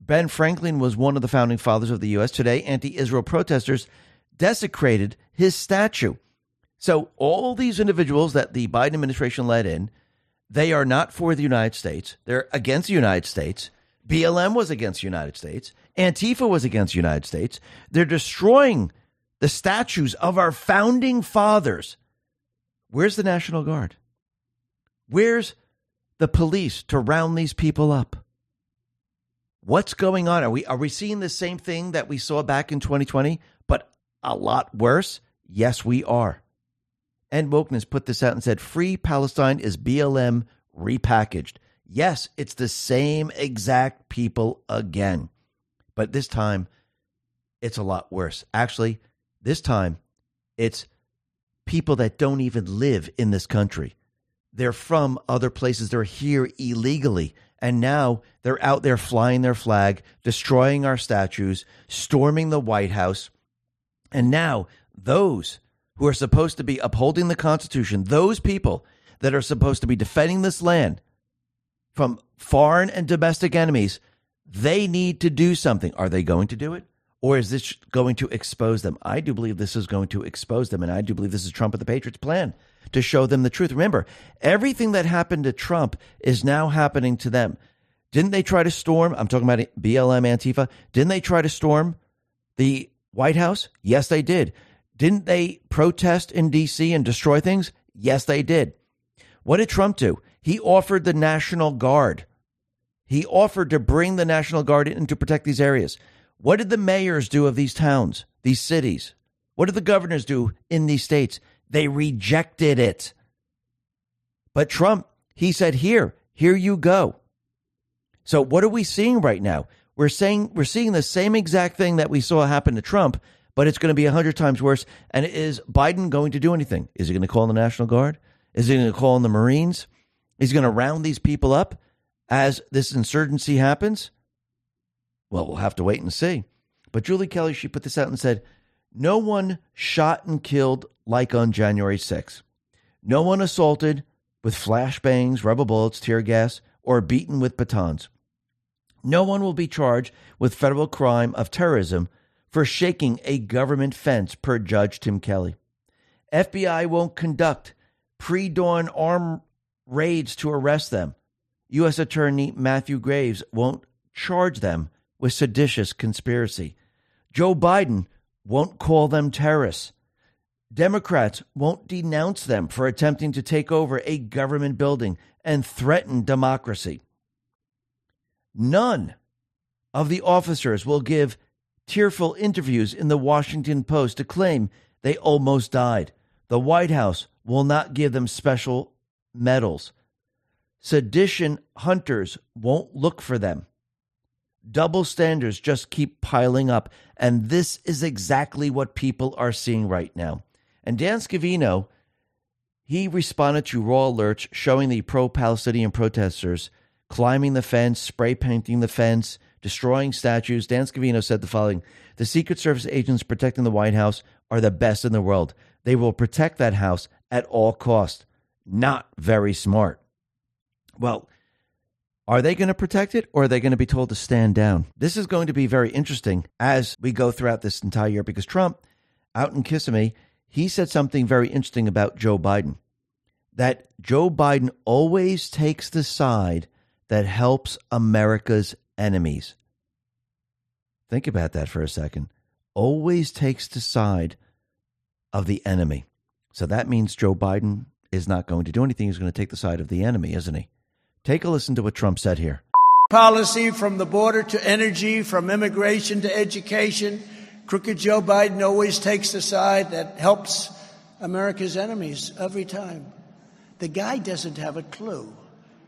Ben Franklin was one of the founding fathers of the U.S. Today, anti Israel protesters desecrated his statue. So, all these individuals that the Biden administration let in, they are not for the United States. They're against the United States. BLM was against the United States. Antifa was against the United States. They're destroying the statues of our founding fathers. Where's the National Guard? Where's the police to round these people up? What's going on? Are we are we seeing the same thing that we saw back in 2020, but a lot worse? Yes, we are. And Wokeness put this out and said, "Free Palestine is BLM repackaged." Yes, it's the same exact people again, but this time it's a lot worse. Actually, this time it's people that don't even live in this country. They're from other places. They're here illegally. And now they're out there flying their flag, destroying our statues, storming the White House. And now those who are supposed to be upholding the Constitution, those people that are supposed to be defending this land from foreign and domestic enemies, they need to do something. Are they going to do it? Or is this going to expose them? I do believe this is going to expose them. And I do believe this is Trump and the Patriots' plan to show them the truth. Remember, everything that happened to Trump is now happening to them. Didn't they try to storm? I'm talking about BLM Antifa. Didn't they try to storm the White House? Yes, they did. Didn't they protest in D.C. and destroy things? Yes, they did. What did Trump do? He offered the National Guard. He offered to bring the National Guard in to protect these areas. What did the mayors do of these towns, these cities? What did the governors do in these states? They rejected it. But Trump, he said, here, here you go. So what are we seeing right now? We're saying we're seeing the same exact thing that we saw happen to Trump, but it's going to be hundred times worse. And is Biden going to do anything? Is he going to call in the National Guard? Is he going to call in the Marines? Is he going to round these people up as this insurgency happens? Well, we'll have to wait and see. But Julie Kelly, she put this out and said, no one shot and killed like on January 6th. No one assaulted with flashbangs, rubber bullets, tear gas, or beaten with batons. No one will be charged with federal crime of terrorism for shaking a government fence, per Judge Tim Kelly. FBI won't conduct pre dawn armed raids to arrest them. U.S. Attorney Matthew Graves won't charge them with seditious conspiracy. Joe Biden won't call them terrorists. Democrats won't denounce them for attempting to take over a government building and threaten democracy. None of the officers will give tearful interviews in the Washington Post to claim they almost died. The White House will not give them special medals. Sedition hunters won't look for them. Double standards just keep piling up. And this is exactly what people are seeing right now. And Dan Scavino, he responded to raw alerts showing the pro Palestinian protesters climbing the fence, spray painting the fence, destroying statues. Dan Scavino said the following The Secret Service agents protecting the White House are the best in the world. They will protect that house at all cost. Not very smart. Well, are they going to protect it or are they going to be told to stand down? This is going to be very interesting as we go throughout this entire year because Trump, out in Kissimmee, he said something very interesting about Joe Biden that Joe Biden always takes the side that helps America's enemies. Think about that for a second. Always takes the side of the enemy. So that means Joe Biden is not going to do anything. He's going to take the side of the enemy, isn't he? Take a listen to what Trump said here. Policy from the border to energy, from immigration to education. Crooked Joe Biden always takes the side that helps America's enemies every time. The guy doesn't have a clue.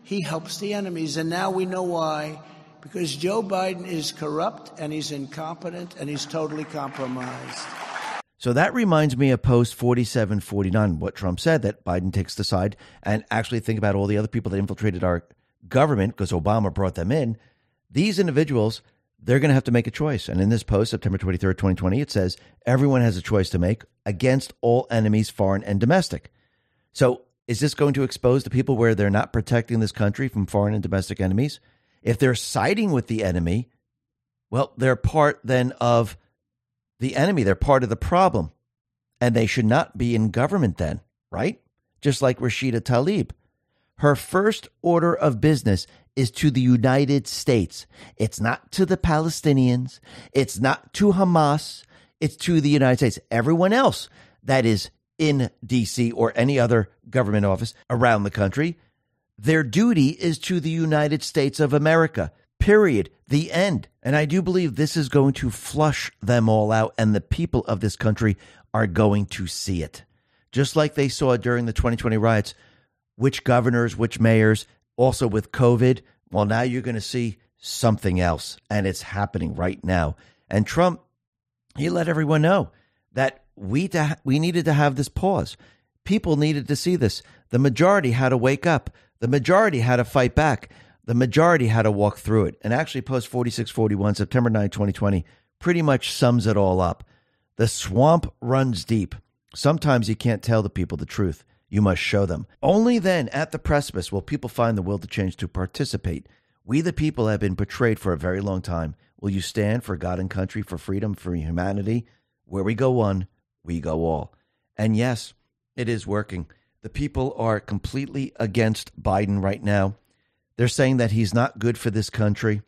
He helps the enemies, and now we know why. Because Joe Biden is corrupt and he's incompetent and he's totally compromised. So that reminds me of post 4749, what Trump said that Biden takes the side and actually think about all the other people that infiltrated our government because Obama brought them in. These individuals, they're going to have to make a choice. And in this post, September 23rd, 2020, it says everyone has a choice to make against all enemies, foreign and domestic. So is this going to expose the people where they're not protecting this country from foreign and domestic enemies? If they're siding with the enemy, well, they're part then of the enemy. They're part of the problem. And they should not be in government then, right? Just like Rashida Tlaib. Her first order of business is to the United States. It's not to the Palestinians. It's not to Hamas. It's to the United States. Everyone else that is in DC or any other government office around the country, their duty is to the United States of America. Period. The end. And I do believe this is going to flush them all out, and the people of this country are going to see it. Just like they saw during the 2020 riots, which governors, which mayors, also with COVID, well, now you're going to see something else, and it's happening right now. And Trump, he let everyone know that we to, we needed to have this pause. People needed to see this. The majority had to wake up. The majority had to fight back. The majority had to walk through it. And actually, post 4641, September 9, 2020, pretty much sums it all up. The swamp runs deep. Sometimes you can't tell the people the truth. You must show them. Only then, at the precipice, will people find the will to change to participate. We, the people, have been betrayed for a very long time. Will you stand for God and country, for freedom, for humanity? Where we go one, we go all. And yes, it is working. The people are completely against Biden right now. They're saying that he's not good for this country.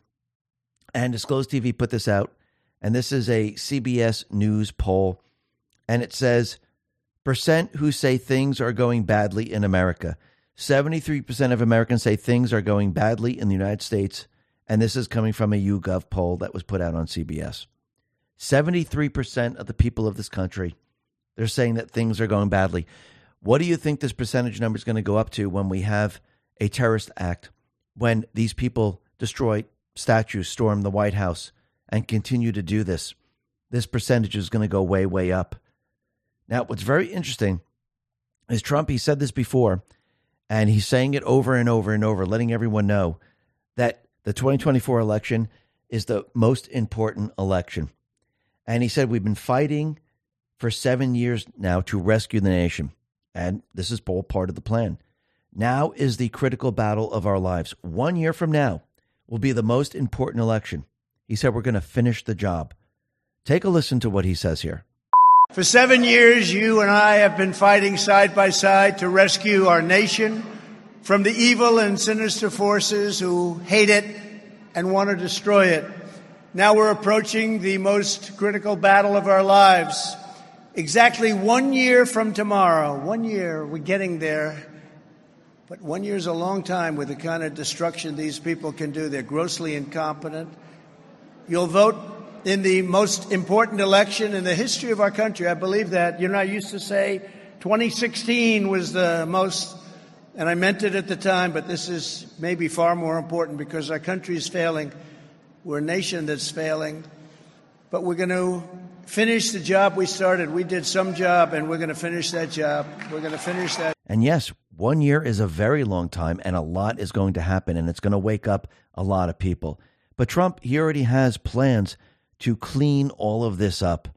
And Disclose TV put this out. And this is a CBS News poll. And it says percent who say things are going badly in America. 73% of Americans say things are going badly in the United States, and this is coming from a YouGov poll that was put out on CBS. 73% of the people of this country, they're saying that things are going badly. What do you think this percentage number is going to go up to when we have a terrorist act, when these people destroy statues, storm the White House, and continue to do this? This percentage is going to go way, way up. Now, what's very interesting is Trump, he said this before, and he's saying it over and over and over, letting everyone know that the 2024 election is the most important election. And he said, We've been fighting for seven years now to rescue the nation. And this is all part of the plan. Now is the critical battle of our lives. One year from now will be the most important election. He said, We're going to finish the job. Take a listen to what he says here. For seven years, you and I have been fighting side by side to rescue our nation from the evil and sinister forces who hate it and want to destroy it. Now we're approaching the most critical battle of our lives. Exactly one year from tomorrow, one year, we're getting there. But one year is a long time with the kind of destruction these people can do. They're grossly incompetent. You'll vote in the most important election in the history of our country. I believe that. You know, I used to say 2016 was the most, and I meant it at the time, but this is maybe far more important because our country is failing. We're a nation that's failing. But we're going to finish the job we started. We did some job, and we're going to finish that job. We're going to finish that. And yes, one year is a very long time, and a lot is going to happen, and it's going to wake up a lot of people. But Trump, he already has plans to clean all of this up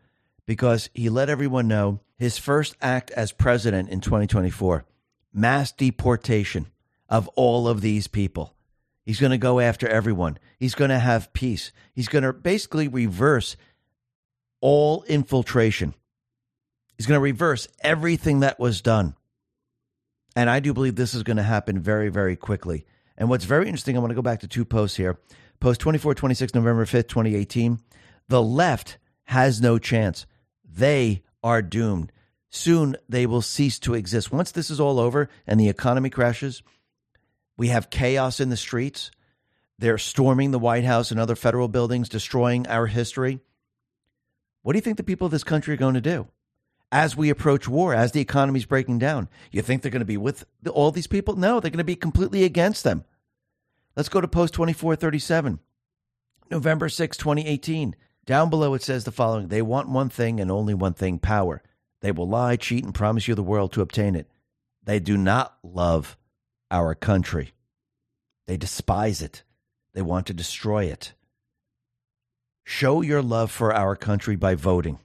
because he let everyone know his first act as president in 2024 mass deportation of all of these people. He's going to go after everyone. He's going to have peace. He's going to basically reverse all infiltration. He's going to reverse everything that was done. And I do believe this is going to happen very, very quickly. And what's very interesting, I want to go back to two posts here. Post 24 26, November 5th, 2018. The left has no chance. They are doomed. Soon they will cease to exist. Once this is all over and the economy crashes, we have chaos in the streets. They're storming the White House and other federal buildings, destroying our history. What do you think the people of this country are going to do as we approach war, as the economy is breaking down? You think they're going to be with all these people? No, they're going to be completely against them. Let's go to post 2437, November 6, 2018. Down below, it says the following They want one thing and only one thing power. They will lie, cheat, and promise you the world to obtain it. They do not love our country. They despise it. They want to destroy it. Show your love for our country by voting.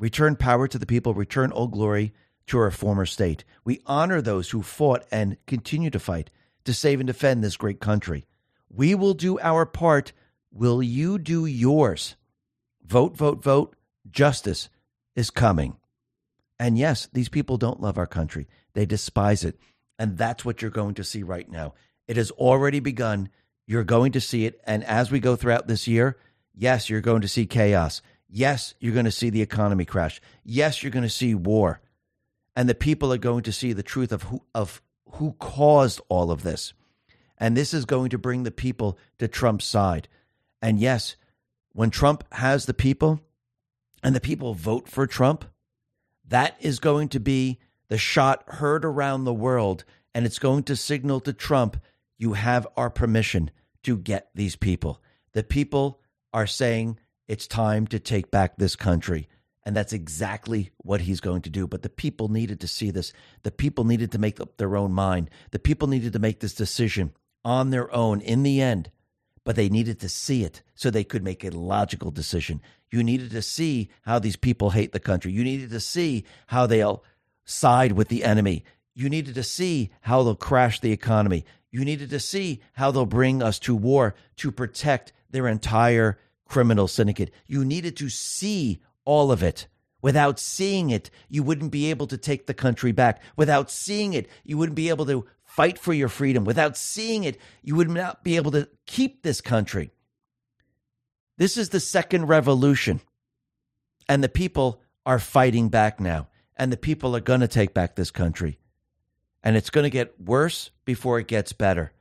Return power to the people, return all glory to our former state. We honor those who fought and continue to fight to save and defend this great country. We will do our part. Will you do yours? Vote, vote, vote. Justice is coming. And yes, these people don't love our country, they despise it. And that's what you're going to see right now. It has already begun. You're going to see it. And as we go throughout this year, yes, you're going to see chaos. Yes, you're going to see the economy crash. Yes, you're going to see war. And the people are going to see the truth of who, of who caused all of this. And this is going to bring the people to Trump's side. And yes, when Trump has the people and the people vote for Trump, that is going to be the shot heard around the world. And it's going to signal to Trump, you have our permission to get these people. The people are saying it's time to take back this country. And that's exactly what he's going to do. But the people needed to see this. The people needed to make up their own mind. The people needed to make this decision on their own in the end. But they needed to see it so they could make a logical decision. You needed to see how these people hate the country. You needed to see how they'll side with the enemy. You needed to see how they'll crash the economy. You needed to see how they'll bring us to war to protect their entire criminal syndicate. You needed to see all of it. Without seeing it, you wouldn't be able to take the country back. Without seeing it, you wouldn't be able to fight for your freedom. Without seeing it, you would not be able to keep this country. This is the second revolution. And the people are fighting back now. And the people are going to take back this country. And it's going to get worse before it gets better.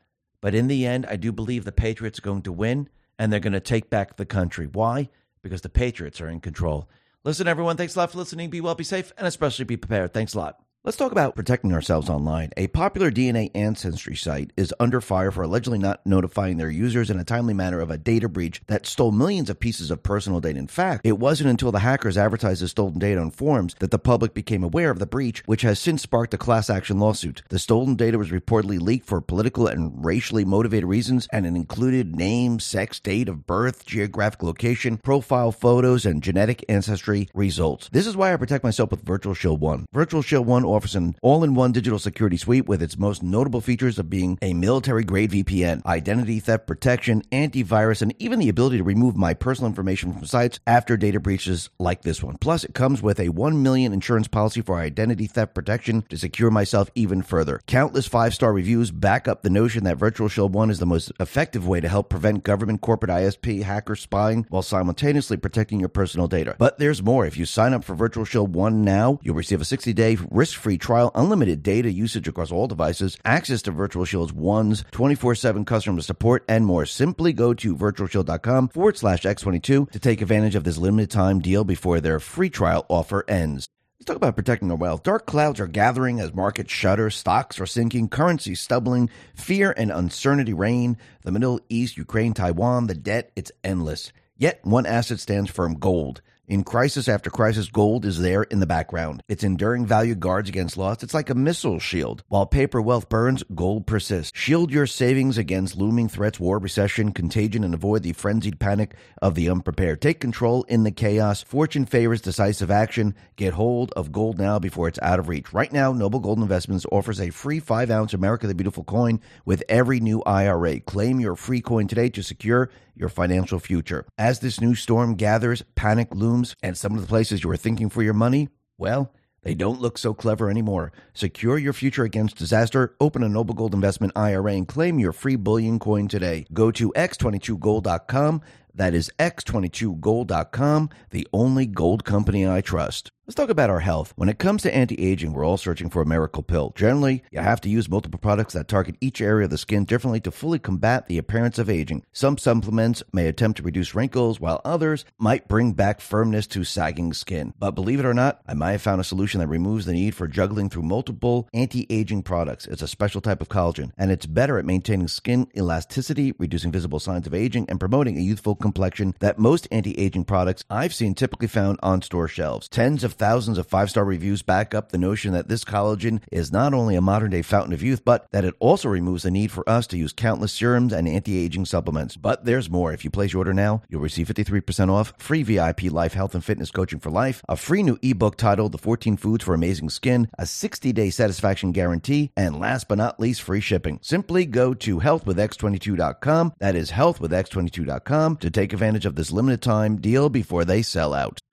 But in the end, I do believe the Patriots are going to win and they're going to take back the country. Why? because the Patriots are in control. Listen, everyone, thanks a lot for listening. Be well, be safe, and especially be prepared. Thanks a lot. Let's talk about protecting ourselves online. A popular DNA ancestry site is under fire for allegedly not notifying their users in a timely manner of a data breach that stole millions of pieces of personal data. In fact, it wasn't until the hackers advertised the stolen data on forums that the public became aware of the breach, which has since sparked a class action lawsuit. The stolen data was reportedly leaked for political and racially motivated reasons, and it included name, sex, date of birth, geographic location, profile photos, and genetic ancestry results. This is why I protect myself with Virtual Shield 1. Virtual Shield 1 offers an all in one digital security suite with its most notable features of being a military grade VPN, identity theft protection, antivirus, and even the ability to remove my personal information from sites after data breaches like this one. Plus, it comes with a 1 million insurance policy for identity theft protection to secure myself even further. Countless five star reviews back up the notion that Virtual Shield 1 is the most effective way to help prevent government, corporate ISP, hacker spying while simultaneously protecting your personal data. But there's more. If you sign up for Virtual Shield 1 now, you'll receive a 60 day risk free trial, unlimited data usage across all devices, access to Virtual Shield's one's 24 7 customer support, and more. Simply go to virtualshield.com forward slash X22 to take advantage of this limited time deal before their free trial offer ends. Let's talk about protecting our wealth. Dark clouds are gathering as markets shudder, stocks are sinking, currencies stumbling, fear and uncertainty reign. The Middle East, Ukraine, Taiwan, the debt, it's endless. Yet one asset stands firm gold. In crisis after crisis, gold is there in the background. Its enduring value guards against loss. It's like a missile shield. While paper wealth burns, gold persists. Shield your savings against looming threats, war, recession, contagion, and avoid the frenzied panic of the unprepared. Take control in the chaos. Fortune favors decisive action. Get hold of gold now before it's out of reach. Right now, Noble Gold Investments offers a free 5 ounce America the Beautiful coin with every new IRA. Claim your free coin today to secure your financial future. As this new storm gathers, panic looms, and some of the places you were thinking for your money, well, they don't look so clever anymore. Secure your future against disaster. Open a Noble Gold Investment IRA and claim your free bullion coin today. Go to x22gold.com. That is x22gold.com, the only gold company I trust. Let's talk about our health. When it comes to anti aging, we're all searching for a miracle pill. Generally, you have to use multiple products that target each area of the skin differently to fully combat the appearance of aging. Some supplements may attempt to reduce wrinkles, while others might bring back firmness to sagging skin. But believe it or not, I might have found a solution that removes the need for juggling through multiple anti aging products. It's a special type of collagen, and it's better at maintaining skin elasticity, reducing visible signs of aging, and promoting a youthful complexion that most anti aging products I've seen typically found on store shelves. Tens of thousands of five star reviews back up the notion that this collagen is not only a modern day fountain of youth, but that it also removes the need for us to use countless serums and anti aging supplements. But there's more. If you place your order now, you'll receive 53% off, free VIP life health and fitness coaching for life, a free new ebook titled The 14 Foods for Amazing Skin, a 60 day satisfaction guarantee, and last but not least, free shipping. Simply go to healthwithx22.com. That is healthwithx22.com to take advantage of this limited time deal before they sell out.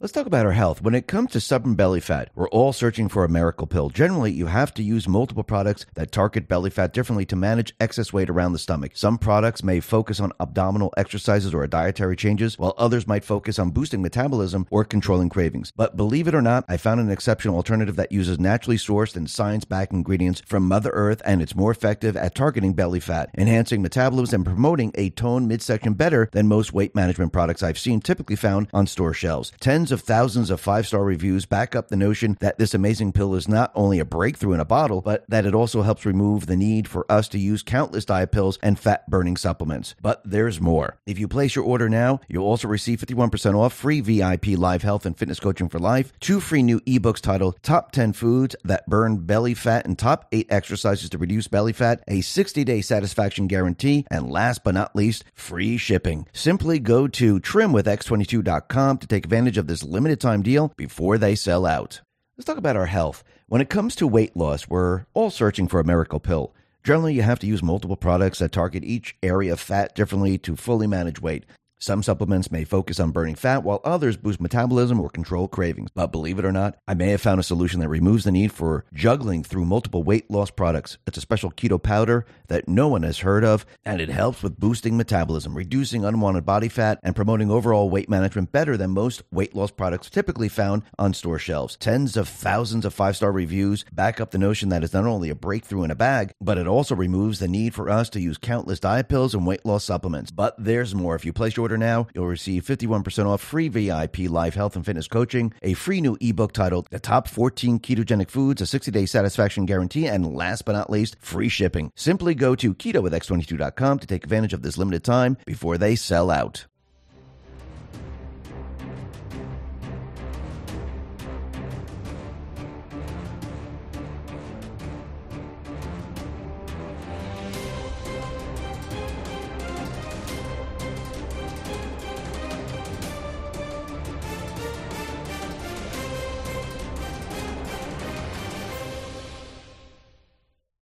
Let's talk about our health. When it comes to stubborn belly fat, we're all searching for a miracle pill. Generally, you have to use multiple products that target belly fat differently to manage excess weight around the stomach. Some products may focus on abdominal exercises or dietary changes, while others might focus on boosting metabolism or controlling cravings. But believe it or not, I found an exceptional alternative that uses naturally sourced and science backed ingredients from Mother Earth, and it's more effective at targeting belly fat, enhancing metabolism, and promoting a toned midsection better than most weight management products I've seen typically found on store shelves. Tens of thousands of five star reviews back up the notion that this amazing pill is not only a breakthrough in a bottle, but that it also helps remove the need for us to use countless diet pills and fat burning supplements. But there's more. If you place your order now, you'll also receive 51% off free VIP live health and fitness coaching for life, two free new ebooks titled Top 10 Foods That Burn Belly Fat and Top 8 Exercises to Reduce Belly Fat, a 60 day satisfaction guarantee, and last but not least, free shipping. Simply go to trimwithx22.com to take advantage of this limited time deal before they sell out. Let's talk about our health. When it comes to weight loss, we're all searching for a miracle pill. Generally, you have to use multiple products that target each area of fat differently to fully manage weight. Some supplements may focus on burning fat, while others boost metabolism or control cravings. But believe it or not, I may have found a solution that removes the need for juggling through multiple weight loss products. It's a special keto powder that no one has heard of, and it helps with boosting metabolism, reducing unwanted body fat, and promoting overall weight management better than most weight loss products typically found on store shelves. Tens of thousands of five star reviews back up the notion that it's not only a breakthrough in a bag, but it also removes the need for us to use countless diet pills and weight loss supplements. But there's more. If you place your order now, you'll receive 51% off free VIP live health and fitness coaching, a free new ebook titled The Top 14 Ketogenic Foods, a 60 day satisfaction guarantee, and last but not least, free shipping. Simply go to keto with ketowithx22.com to take advantage of this limited time before they sell out.